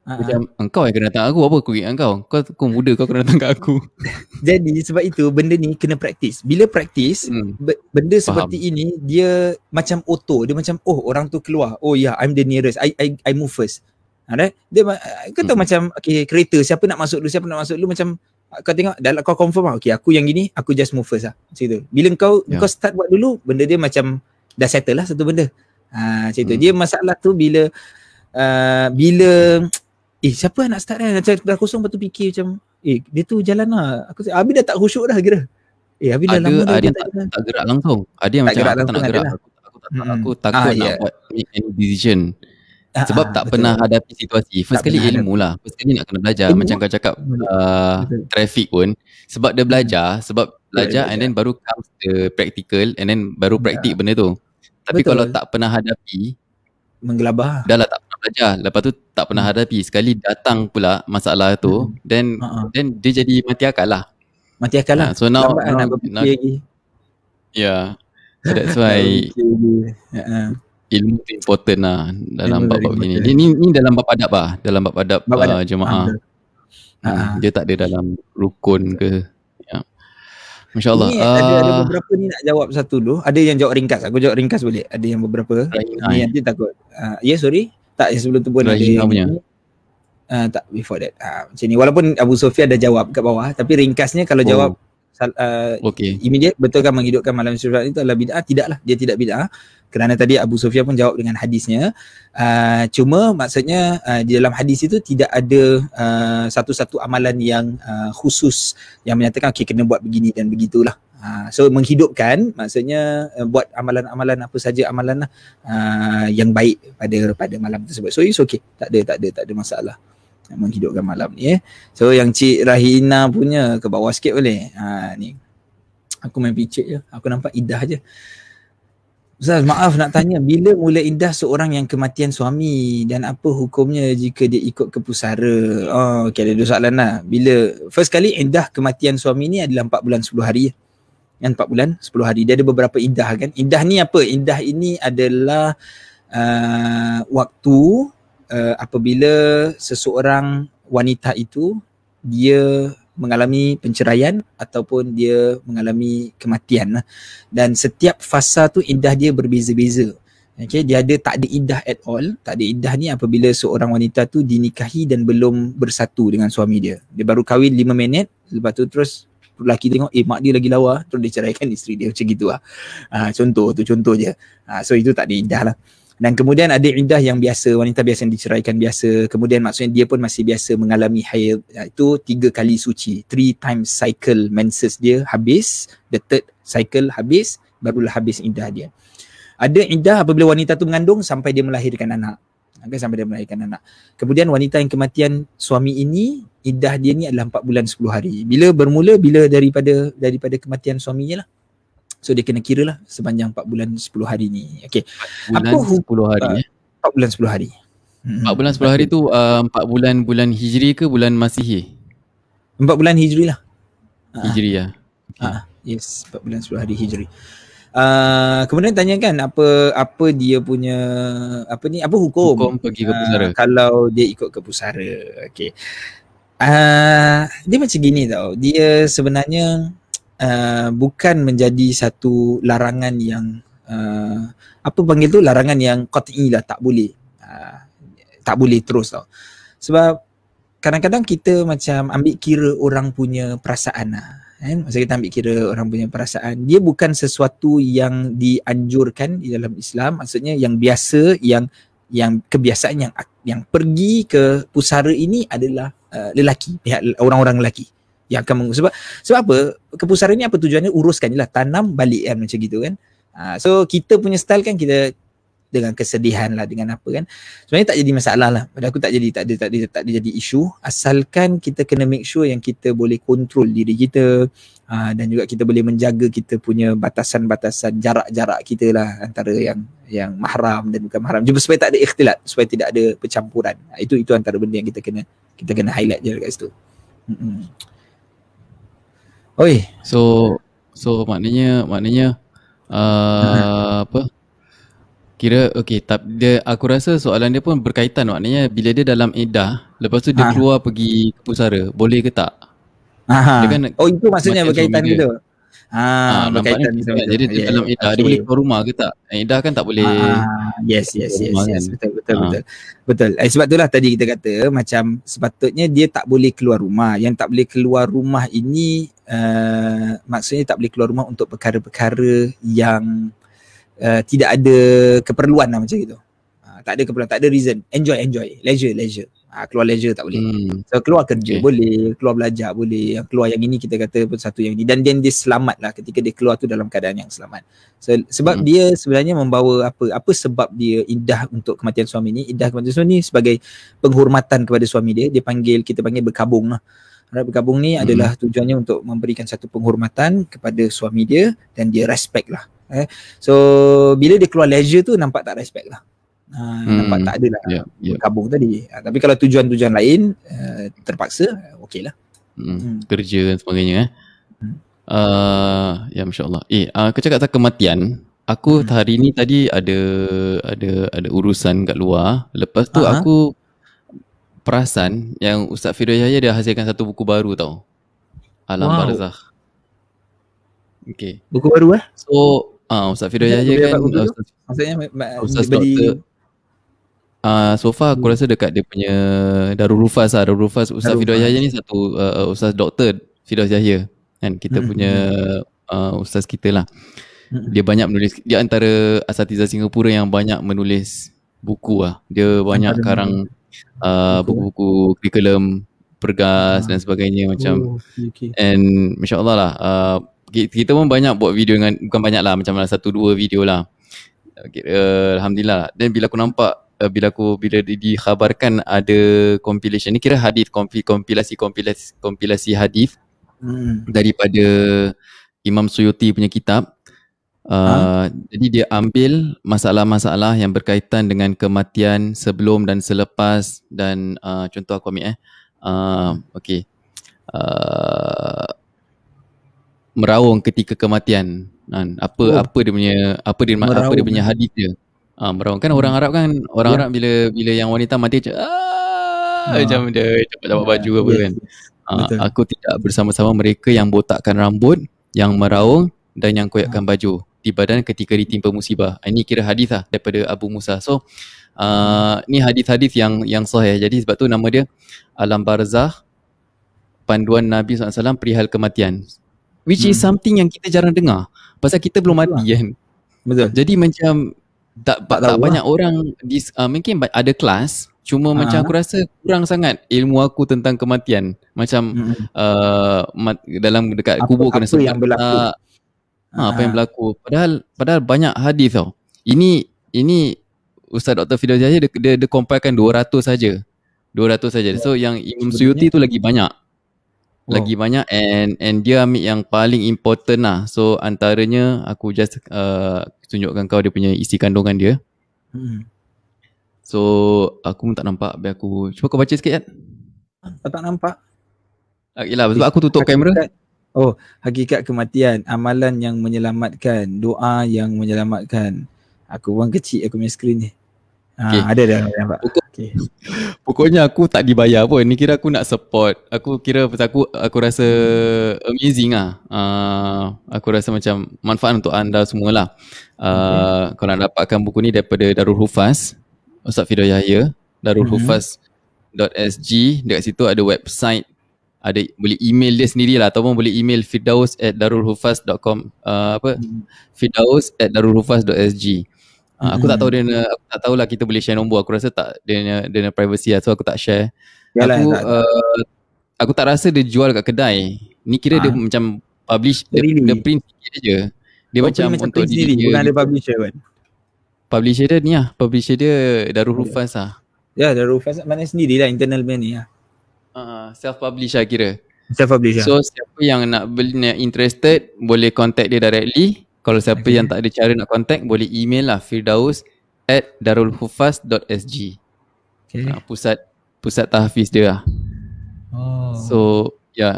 ah. macam engkau yang kena datang aku apa aku ingat kau. Kau kau muda kau kena datang kat aku. jadi sebab itu benda ni kena practice bila practice Hmm. be- benda seperti ini dia macam auto dia macam oh orang tu keluar oh yeah, I'm the nearest I I I move first Alright dia kau tahu Hmm. macam okay kereta siapa nak masuk dulu siapa nak masuk dulu macam kau tengok dalam kau confirm lah okay aku yang gini aku just move first lah macam tu bila kau Ya. kau start buat dulu benda dia macam dah settle lah satu benda ha macam tu Hmm. dia masalah tu bila uh, bila eh siapa nak start kan macam dah kosong lepas tu fikir macam eh dia tu jalan lah aku Abi dah tak khusyuk dah kira eh Abi dah Ada- lama dah ada tak jalan Tak gerak langsung. Ada yang Tak macam gerak aku tak nak gerak. ada Aku, aku, tak, Mm-mm. aku Ah, takut nak ya. buat make any decision. Sebab Ah, tak betul. pernah hadapi situasi. First Tak kali ilmu lah. First kali nak kena belajar. Ilmu Macam kau cakap Betul. uh, Betul. traffic pun. Sebab dia belajar. Sebab belajar and belajar. then baru comes the practical and then baru Ya. praktik benda tu. Tapi Betul. kalau tak pernah hadapi, menggelabah dah lah tak pernah belajar. Lepas tu tak pernah hadapi. Sekali datang pula masalah tu, then Ha-ha. then dia jadi mati akal lah. mati akal lah Ah, so now, lambat lah now, nak berfikir now lagi yeah. So that's why Ha-ha. Ilmu tu important lah dalam Ilmu bab-bab very begini. important. Ni, ni dalam bab adab lah, dalam bab adab, Bab adab. uh, jemaah. Ah. Hmm, Ah. dia tak ada dalam rukun ke. Ya. Masya-Allah. Ni ada, ada Uh, beberapa ni nak jawab satu dulu. Ada yang jawab ringkas. Aku jawab ringkas boleh. Ada yang beberapa. Rahina, Ni nanti takut. Uh, ya yeah, sorry. Tak yang sebelum tu pun ada Rahina yang punya. Uh, tak before that. Uh, macam ni. Walaupun Abu Sofia dah jawab kat bawah. Tapi ringkasnya kalau Oh. jawab uh, okay. immediate betul kan menghidupkan malam syurga itu adalah bid'ah? Tidaklah. Dia tidak bid'ah. Kerana tadi Abu Sufyan pun jawab dengan hadisnya. Uh, cuma maksudnya uh, di dalam hadis itu tidak ada uh, satu-satu amalan yang uh, khusus yang menyatakan okay kena buat begini dan begitulah. Uh, so menghidupkan maksudnya uh, buat amalan-amalan apa saja amalan lah, uh, yang baik pada pada malam tersebut. So it's okay. Tak ada tak ada tak ada masalah menghidupkan malam ni eh. So yang Cik Rahina punya ke bawah sikit boleh. Ha ni. Aku main picit je. Aku nampak idah je. Ustaz, maaf nak tanya, bila mula indah seorang yang kematian suami dan apa hukumnya jika dia ikut ke pusara? Oh, okay, ada dua soalan lah. Bila, first kali indah kematian suami ni adalah 4 bulan 10 hari. Kan 4 bulan 10 hari. Dia ada beberapa indah kan. Indah ni apa? Indah ini adalah uh, waktu uh, apabila seseorang wanita itu dia mengalami penceraian ataupun dia mengalami kematian lah. dan setiap fasa tu indah dia berbeza-beza. Okay, dia ada tak ada indah at all. Tak ada indah ni apabila seorang wanita tu dinikahi dan belum bersatu dengan suami dia. Dia baru kahwin 5 minit, lepas tu terus lelaki tengok eh mak dia lagi lawa terus dia ceraikan isteri dia macam gitu lah. Ha, contoh tu contoh je. Ha, so itu tak ada indah lah. Dan kemudian ada indah yang biasa, wanita biasa yang diceraikan biasa. Kemudian maksudnya dia pun masih biasa mengalami haid. Ha, itu tiga kali suci. Three times cycle menses dia habis. The third cycle habis, barulah habis indah dia. Ada indah apabila wanita tu mengandung sampai dia melahirkan anak. Okay, sampai dia melahirkan anak. Kemudian wanita yang kematian suami ini, iddah dia ni adalah 4 bulan 10 hari. Bila bermula? Bila daripada daripada kematian suaminya lah. So dia kena kira lah sepanjang 4 bulan 10 hari ni. Okay. Bulan Apa hu- 10 hari Ah, eh. 4 bulan 10 hari. Hmm. 4 bulan 10 hari tu uh, 4 bulan bulan Hijri ke bulan Masihi? 4 bulan Hijri lah. Ah. Hijri ya. Ah, yes, 4 bulan 10 hari Hijri. Uh, kemudian tanyakan apa apa dia punya apa ni apa hukum, Hukum pergi ke Ah, pusara. kalau dia ikut ke pusara. Okey. Uh, dia macam gini tau. Dia sebenarnya uh, bukan menjadi satu larangan yang uh, apa panggil tu larangan yang qat'i lah tak boleh. Uh, tak boleh terus tau. Sebab kadang-kadang kita macam ambil kira orang punya perasaan lah. Kan? Masa kita ambil kira orang punya perasaan, dia bukan sesuatu yang dianjurkan di dalam Islam. Maksudnya yang biasa, yang yang kebiasaan yang yang pergi ke pusara ini adalah uh, lelaki, pihak orang-orang lelaki yang akan meng- sebab sebab apa? Ke pusara ni apa tujuannya? Uruskan je lah, tanam balik kan macam gitu kan. Uh, so kita punya style kan kita dengan kesedihan lah dengan apa kan sebenarnya tak jadi masalah lah pada aku tak jadi tak ada tak ada tak ada jadi isu asalkan kita kena make sure yang kita boleh kontrol diri kita uh, dan juga kita boleh menjaga kita punya batasan-batasan jarak-jarak kita lah antara yang yang mahram dan bukan mahram Cuma supaya tak ada ikhtilat supaya tidak ada percampuran uh, itu itu antara benda yang kita kena kita kena highlight je kat situ Mm-mm. Oi, So so maknanya maknanya uh, apa? Kira okey tak dia aku rasa soalan dia pun berkaitan maknanya bila dia dalam iddah lepas tu dia Ha. keluar pergi ke pusara boleh ke tak? Aha. Dia kan oh itu maksudnya berkaitan dia. gitu. Ah, nampaknya berkaitan gitu. Jadi dia Yeah, dalam iddah dia okay. boleh keluar rumah ke tak? Iddah kan tak boleh. Ah, yes yes yes rumah yes kan. betul betul Ah. betul. Betul. Eh, sebab itulah tadi kita kata macam sepatutnya dia tak boleh keluar rumah. Yang tak boleh keluar rumah ini uh, maksudnya tak boleh keluar rumah untuk perkara-perkara yang uh, tidak ada keperluan lah macam itu. Uh, tak ada keperluan, tak ada reason. Enjoy enjoy, leisure leisure. Uh, keluar leisure tak boleh. Hmm. So keluar kerja Okay. boleh, keluar belajar boleh. Yang keluar yang ini kita kata pun satu yang ini dan dan dia selamat lah ketika dia keluar tu dalam keadaan yang selamat. So, sebab Hmm. dia sebenarnya membawa apa apa sebab dia iddah untuk kematian suami ni? Iddah kematian suami ni sebagai penghormatan kepada suami dia. Dia panggil kita panggil berkabung lah. Harap berkabung ni Hmm. adalah tujuannya untuk memberikan satu penghormatan kepada suami dia dan dia respect lah. Eh. So bila dia keluar leisure tu nampak tak respect lah. Ha, Hmm. Nampak tak ada lah Ya, ya. berkabung tadi. Ha, tapi kalau tujuan-tujuan lain uh, terpaksa okey lah. Hmm. Hmm. Kerja dan sebagainya eh. Hmm. Uh, ya masya-Allah. Eh, uh, kau cakap pasal kematian. Aku Hmm. hari ni tadi ada ada ada urusan kat luar. Lepas tu Aha. aku perasan yang Ustaz Firdaus Yahya dia hasilkan satu buku baru tau. Alam Wow. Barzakh. Okay. Buku baru eh? So, ah uh, Ustaz Firdaus Yahya kan? Ustaz, Maksudnya ma- Ustaz beli Doktor uh, so far aku Hmm. rasa dekat dia punya Darul Rufas lah. Darul Rufas Ustaz Darul Firdaus. Yahya ni satu uh, Ustaz Doktor Firdaus Yahya kan kita Hmm, punya uh, ustaz kita lah. Hmm. Dia banyak menulis dia antara asatiza Singapura yang banyak menulis buku lah. Dia banyak karang uh, buku, buku-buku kurikulum pergas Ah. dan sebagainya macam oh, okay, okay. And Masya Allah lah uh, ki- Kita pun banyak buat video dengan Bukan banyak lah Macam lah satu dua video lah okay, uh, Alhamdulillah lah Dan bila aku nampak uh, Bila aku Bila di- dikhabarkan Ada compilation Ni kira hadis kompi, Kompilasi Kompilasi Kompilasi hadis Hmm. Daripada Imam Suyuti punya kitab Uh, Jadi dia ambil masalah-masalah yang berkaitan dengan kematian sebelum dan selepas dan uh, contoh aku ambil eh uh, okay uh, meraung ketika kematian kan apa Oh. apa dia punya apa dia apa dia Meraung. punya hadis dia ah meraung kan Hmm. orang Arab kan orang Ya. Arab bila bila yang wanita mati macam ah, Ah. macam dia dapat baju apa Yes, kan Betul. aku tidak bersama-sama mereka yang botakkan rambut yang meraung dan yang koyakkan Hmm. baju di badan ketika ditimpa musibah Ah, ini kira hadis lah daripada Abu Musa so uh, ni hadis-hadis yang yang sahih jadi sebab tu nama dia Alam Barzakh panduan Nabi SAW perihal kematian which is Hmm. something yang kita jarang dengar pasal kita belum Betul mati kan Betul. jadi macam tak Tak tak, banyak orang dis, uh, mungkin ada kelas cuma Ha. macam aku rasa kurang sangat ilmu aku tentang kematian macam Hmm. uh, mat, dalam dekat Apa- kubur kena apa yang berlaku? uh, ha, apa yang Ah. berlaku. Padahal padahal banyak hadis tau. Ini ini Ustaz Dr. Firdaus Yahya dia, dia, dia compilekan 200 saja. 200 saja. So yang Imam Suyuti tu lagi banyak. Wow. lagi banyak and and dia ambil yang paling important lah. So antaranya aku just uh, tunjukkan kau dia punya isi kandungan dia. Hmm. so aku pun tak nampak. Biar aku cuba kau baca sikit kan tak, tak nampak. Uh, yelah sebab aku tutup kamera oh hakikat kematian amalan yang menyelamatkan doa yang menyelamatkan aku buang kecil aku punya screen ni Okay. Ha, ada dah nampak. Pokok, okay. Pokoknya aku tak dibayar pun. Ni kira aku nak support. Aku kira aku aku rasa amazing ah. Uh, aku rasa macam manfaat untuk anda semualah. Uh, okay. Kau nak dapatkan buku ni daripada Darul Hufaz. Ustaz Fido Yahya. darulhufaz.sg. Dekat situ ada website. Ada boleh email dia sendirilah ataupun boleh email fidaus at darulhufaz.com uh, apa? Hmm. At darulhufaz.sg. Uh, aku tak tahu dia aku tak tahulah kita boleh share nombor. Aku rasa tak dia dia privacy lah. So aku tak share. Yalah, aku tak. Uh, aku tak rasa dia jual kat kedai. Ni kira ha. dia ah. macam publish dia, dia print sikit je. Dia oh, macam, macam untuk diri dia. Bukan ada publisher kan. Publisher dia ni lah. Publisher dia Darul Rufas lah. Ya Darul Rufas mana sendiri lah internal band ni lah. Uh, self publish lah kira. Self publish lah. So siapa yang nak beli nak interested boleh contact dia directly. Kalau siapa okay. yang tak ada cara nak contact boleh email lah firdaus at darulhufaz.sg okay. uh, pusat pusat tahfiz dia lah. Oh. So ya yeah.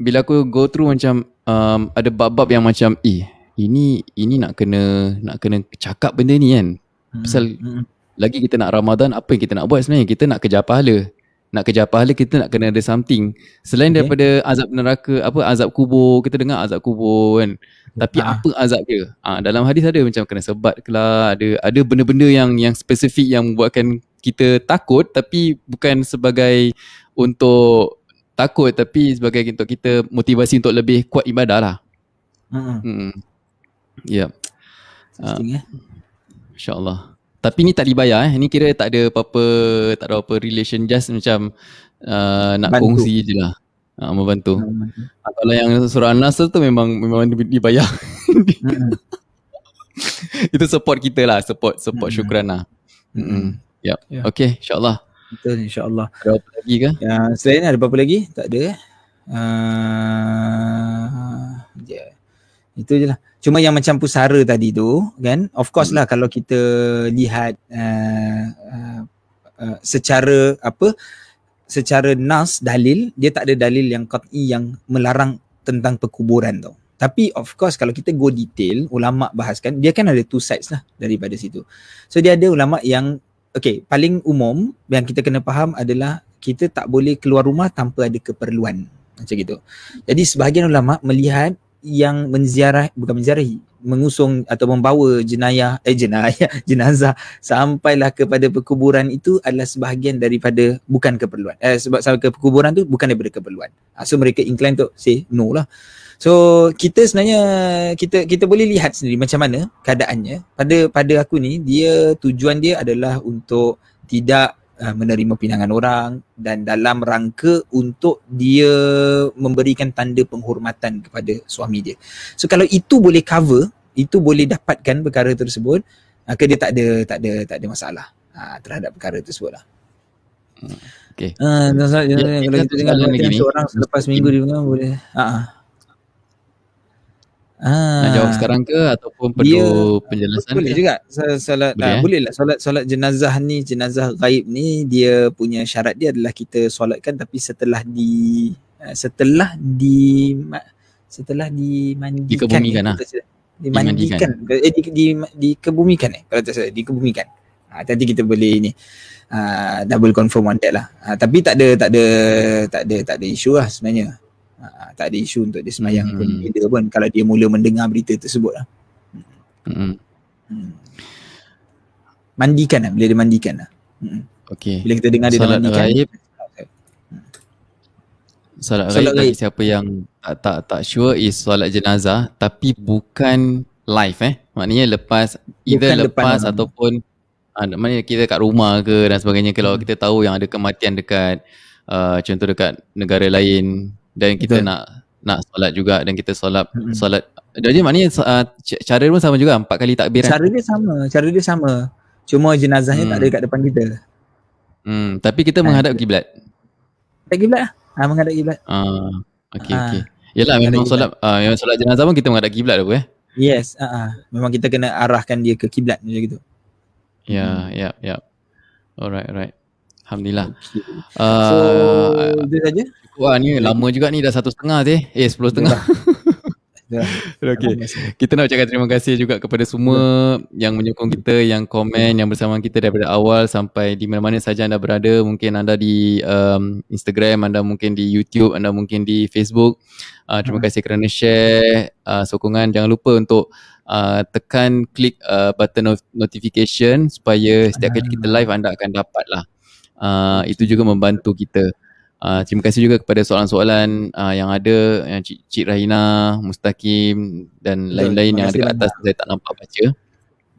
bila aku go through macam um, ada bab-bab yang macam eh ini ini nak kena nak kena cakap benda ni kan. Hmm. Pasal hmm. lagi kita nak Ramadan apa yang kita nak buat sebenarnya kita nak kejar pahala. Nak kejar pahala kita nak kena ada something. Selain okay. daripada azab neraka apa azab kubur kita dengar azab kubur kan. Tapi ha. apa azab dia? Ha, dalam hadis ada macam kena sebat ke lah, ada ada benda-benda yang yang spesifik yang buatkan kita takut tapi bukan sebagai untuk takut tapi sebagai untuk kita motivasi untuk lebih kuat ibadah lah. Hmm. hmm. Ya. Yep. Uh. InsyaAllah. Tapi ni tak dibayar eh. Ni kira tak ada apa-apa, tak ada apa relation just macam uh, nak Bantu. kongsi je lah. Ha, membantu. Ha, kalau yang surah An-Nas tu memang memang dibayar. Hmm. Itu support kita lah, support support hmm. syukran lah. Hmm. Yep. Yeah. Okay, insyaAllah. Betul, insyaAllah. Ada apa lagi ke? Ya, selain ada apa-apa lagi? Tak ada. Uh, yeah. Itu je lah. Cuma yang macam pusara tadi tu, kan? Of course lah kalau kita lihat uh, uh, secara apa, secara nas dalil dia tak ada dalil yang qat'i yang melarang tentang perkuburan tau. Tapi of course kalau kita go detail ulama bahaskan dia kan ada two sides lah daripada situ. So dia ada ulama yang okay paling umum yang kita kena faham adalah kita tak boleh keluar rumah tanpa ada keperluan macam gitu. Jadi sebahagian ulama melihat yang menziarah bukan menziarahi mengusung atau membawa jenayah eh jenayah jenazah sampailah kepada perkuburan itu adalah sebahagian daripada bukan keperluan. Eh sebab sampai ke perkuburan tu bukan daripada keperluan. Ah, so mereka incline untuk say no lah. So kita sebenarnya kita kita boleh lihat sendiri macam mana keadaannya. Pada pada aku ni dia tujuan dia adalah untuk tidak uh, menerima pinangan orang dan dalam rangka untuk dia memberikan tanda penghormatan kepada suami dia. So kalau itu boleh cover, itu boleh dapatkan perkara tersebut, maka dia tak ada tak ada tak ada masalah uh, terhadap perkara tersebut lah. Hmm. Okay. Uh, ya, kalau kita dengar seorang selepas minggu dia boleh. Uh-huh. Ah. Nak jawab sekarang ke ataupun perlu dia, penjelasan boleh ke? juga. Solat boleh, ah, eh? boleh lah. Solat solat jenazah ni jenazah gaib ni dia punya syarat dia adalah kita solatkan tapi setelah di eh, setelah di setelah dimandikan dikebumikan lah dimandikan. Eh di, di, dikebumikan eh? Kalau tak salah dikebumikan. Ha, nanti kita boleh ini uh, double confirm on that lah. Ha, tapi tak ada tak ada tak ada tak ada isu lah sebenarnya Ha, tak ada isu untuk dia semayang hmm. pun bila pun kalau dia mula mendengar berita tersebut lah. Hmm. Hmm. Mandikan lah bila dia mandikan lah. Hmm. Okay. Bila kita dengar dia Salat mandikan. Raib. Salat raib bagi siapa yang tak, tak tak sure is solat jenazah tapi bukan live eh. Maknanya lepas either bukan lepas ataupun uh, maknanya kita kat rumah ke dan sebagainya kalau hmm. kita tahu yang ada kematian dekat uh, contoh dekat negara lain dan kita Betul. nak nak solat juga dan kita solat hmm. solat jadi maknanya uh, cara pun sama juga empat kali takbir kan? cara dia sama cara dia sama cuma jenazahnya hmm. tak ada kat depan kita hmm tapi kita ha, menghadap kiblat tak kiblat lah ha, menghadap kiblat uh, Okey Ah, okey. Yalah memang solat uh, memang solat jenazah pun kita menghadap kiblat apa eh. Yes, uh, uh. memang kita kena arahkan dia ke kiblat macam gitu. Ya, ya, ya. Alright, alright. Alhamdulillah. Okay. Uh, So itu saja. Wah ni lama juga ni dah satu setengah je. Eh sepuluh setengah. Dah. Okay. Kita nak ucapkan terima kasih juga kepada semua yang menyokong kita, yang komen, yang bersama kita daripada awal sampai di mana-mana saja anda berada. Mungkin anda di um, Instagram, anda mungkin di YouTube, anda mungkin di Facebook. Uh, terima kasih kerana share uh, sokongan. Jangan lupa untuk uh, tekan klik uh, button not- notification supaya setiap kali kita live anda akan dapat lah. Uh, itu juga membantu kita. Uh, terima kasih juga kepada soalan-soalan uh, yang ada yang Cik, Cik Rahina, Mustaqim dan lain-lain yang ada kat atas saya tak nampak baca.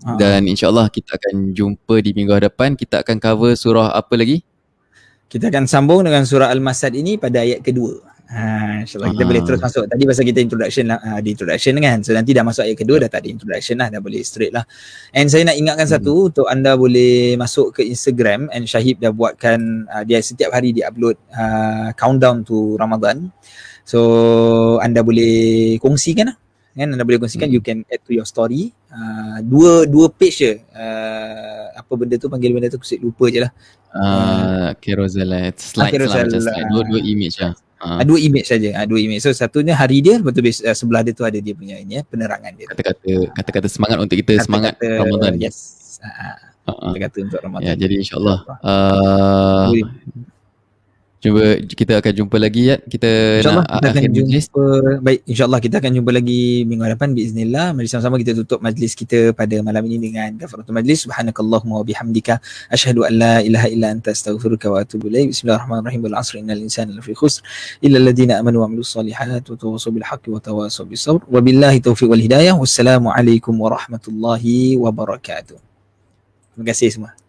Ah. Dan insyaAllah kita akan jumpa di minggu hadapan. Kita akan cover surah apa lagi? Kita akan sambung dengan surah Al-Masad ini pada ayat kedua. Ha, InsyaAllah kita Ah. boleh terus masuk. Tadi pasal kita introduction lah, uh, di introduction kan. So nanti dah masuk ayat kedua dah tak ada introduction lah, dah boleh straight lah. And saya nak ingatkan Hmm. satu untuk anda boleh masuk ke Instagram and Syahib dah buatkan uh, dia setiap hari dia upload uh, countdown to Ramadan. So anda boleh kongsikan lah. Kan anda boleh kongsikan Hmm. you can add to your story. Uh, dua dua page je. Uh, apa benda tu panggil benda tu aku lupa je lah. Uh, carousel lah. Slide carousel lah macam lah. slide. Dua-dua image lah. Uh, dua image saja. Uh, dua image. So satunya hari dia, lepas tu bes- sebelah dia tu ada dia punya ini ya, penerangan dia. kata-kata kata-kata semangat untuk kita semangat Kata-kata, Ramadan. Yes. Uh. kata-kata untuk Ramadan. Ya, jadi insyaAllah uh. Cuba kita akan jumpa lagi ya. Kita InsyaAllah nak kita akan majlis. jumpa Baik insyaAllah kita akan jumpa lagi Minggu hadapan Biiznillah. Mari sama-sama kita tutup majlis kita Pada malam ini dengan Kafaratul majlis. Subhanakallahumma wa bihamdika Ashhadu an la ilaha illa anta astaghfiruka wa atubu ilaik. Bismillahirrahmanirrahim. Wal asri innal insana lafi khusr Illa alladhina amanu wa amilus salihat Wa tawasaw bil haqqi wa tawasaw bis sabr Wa billahi taufiq wal hidayah. Wassalamualaikum warahmatullahi wabarakatuh Terima kasih semua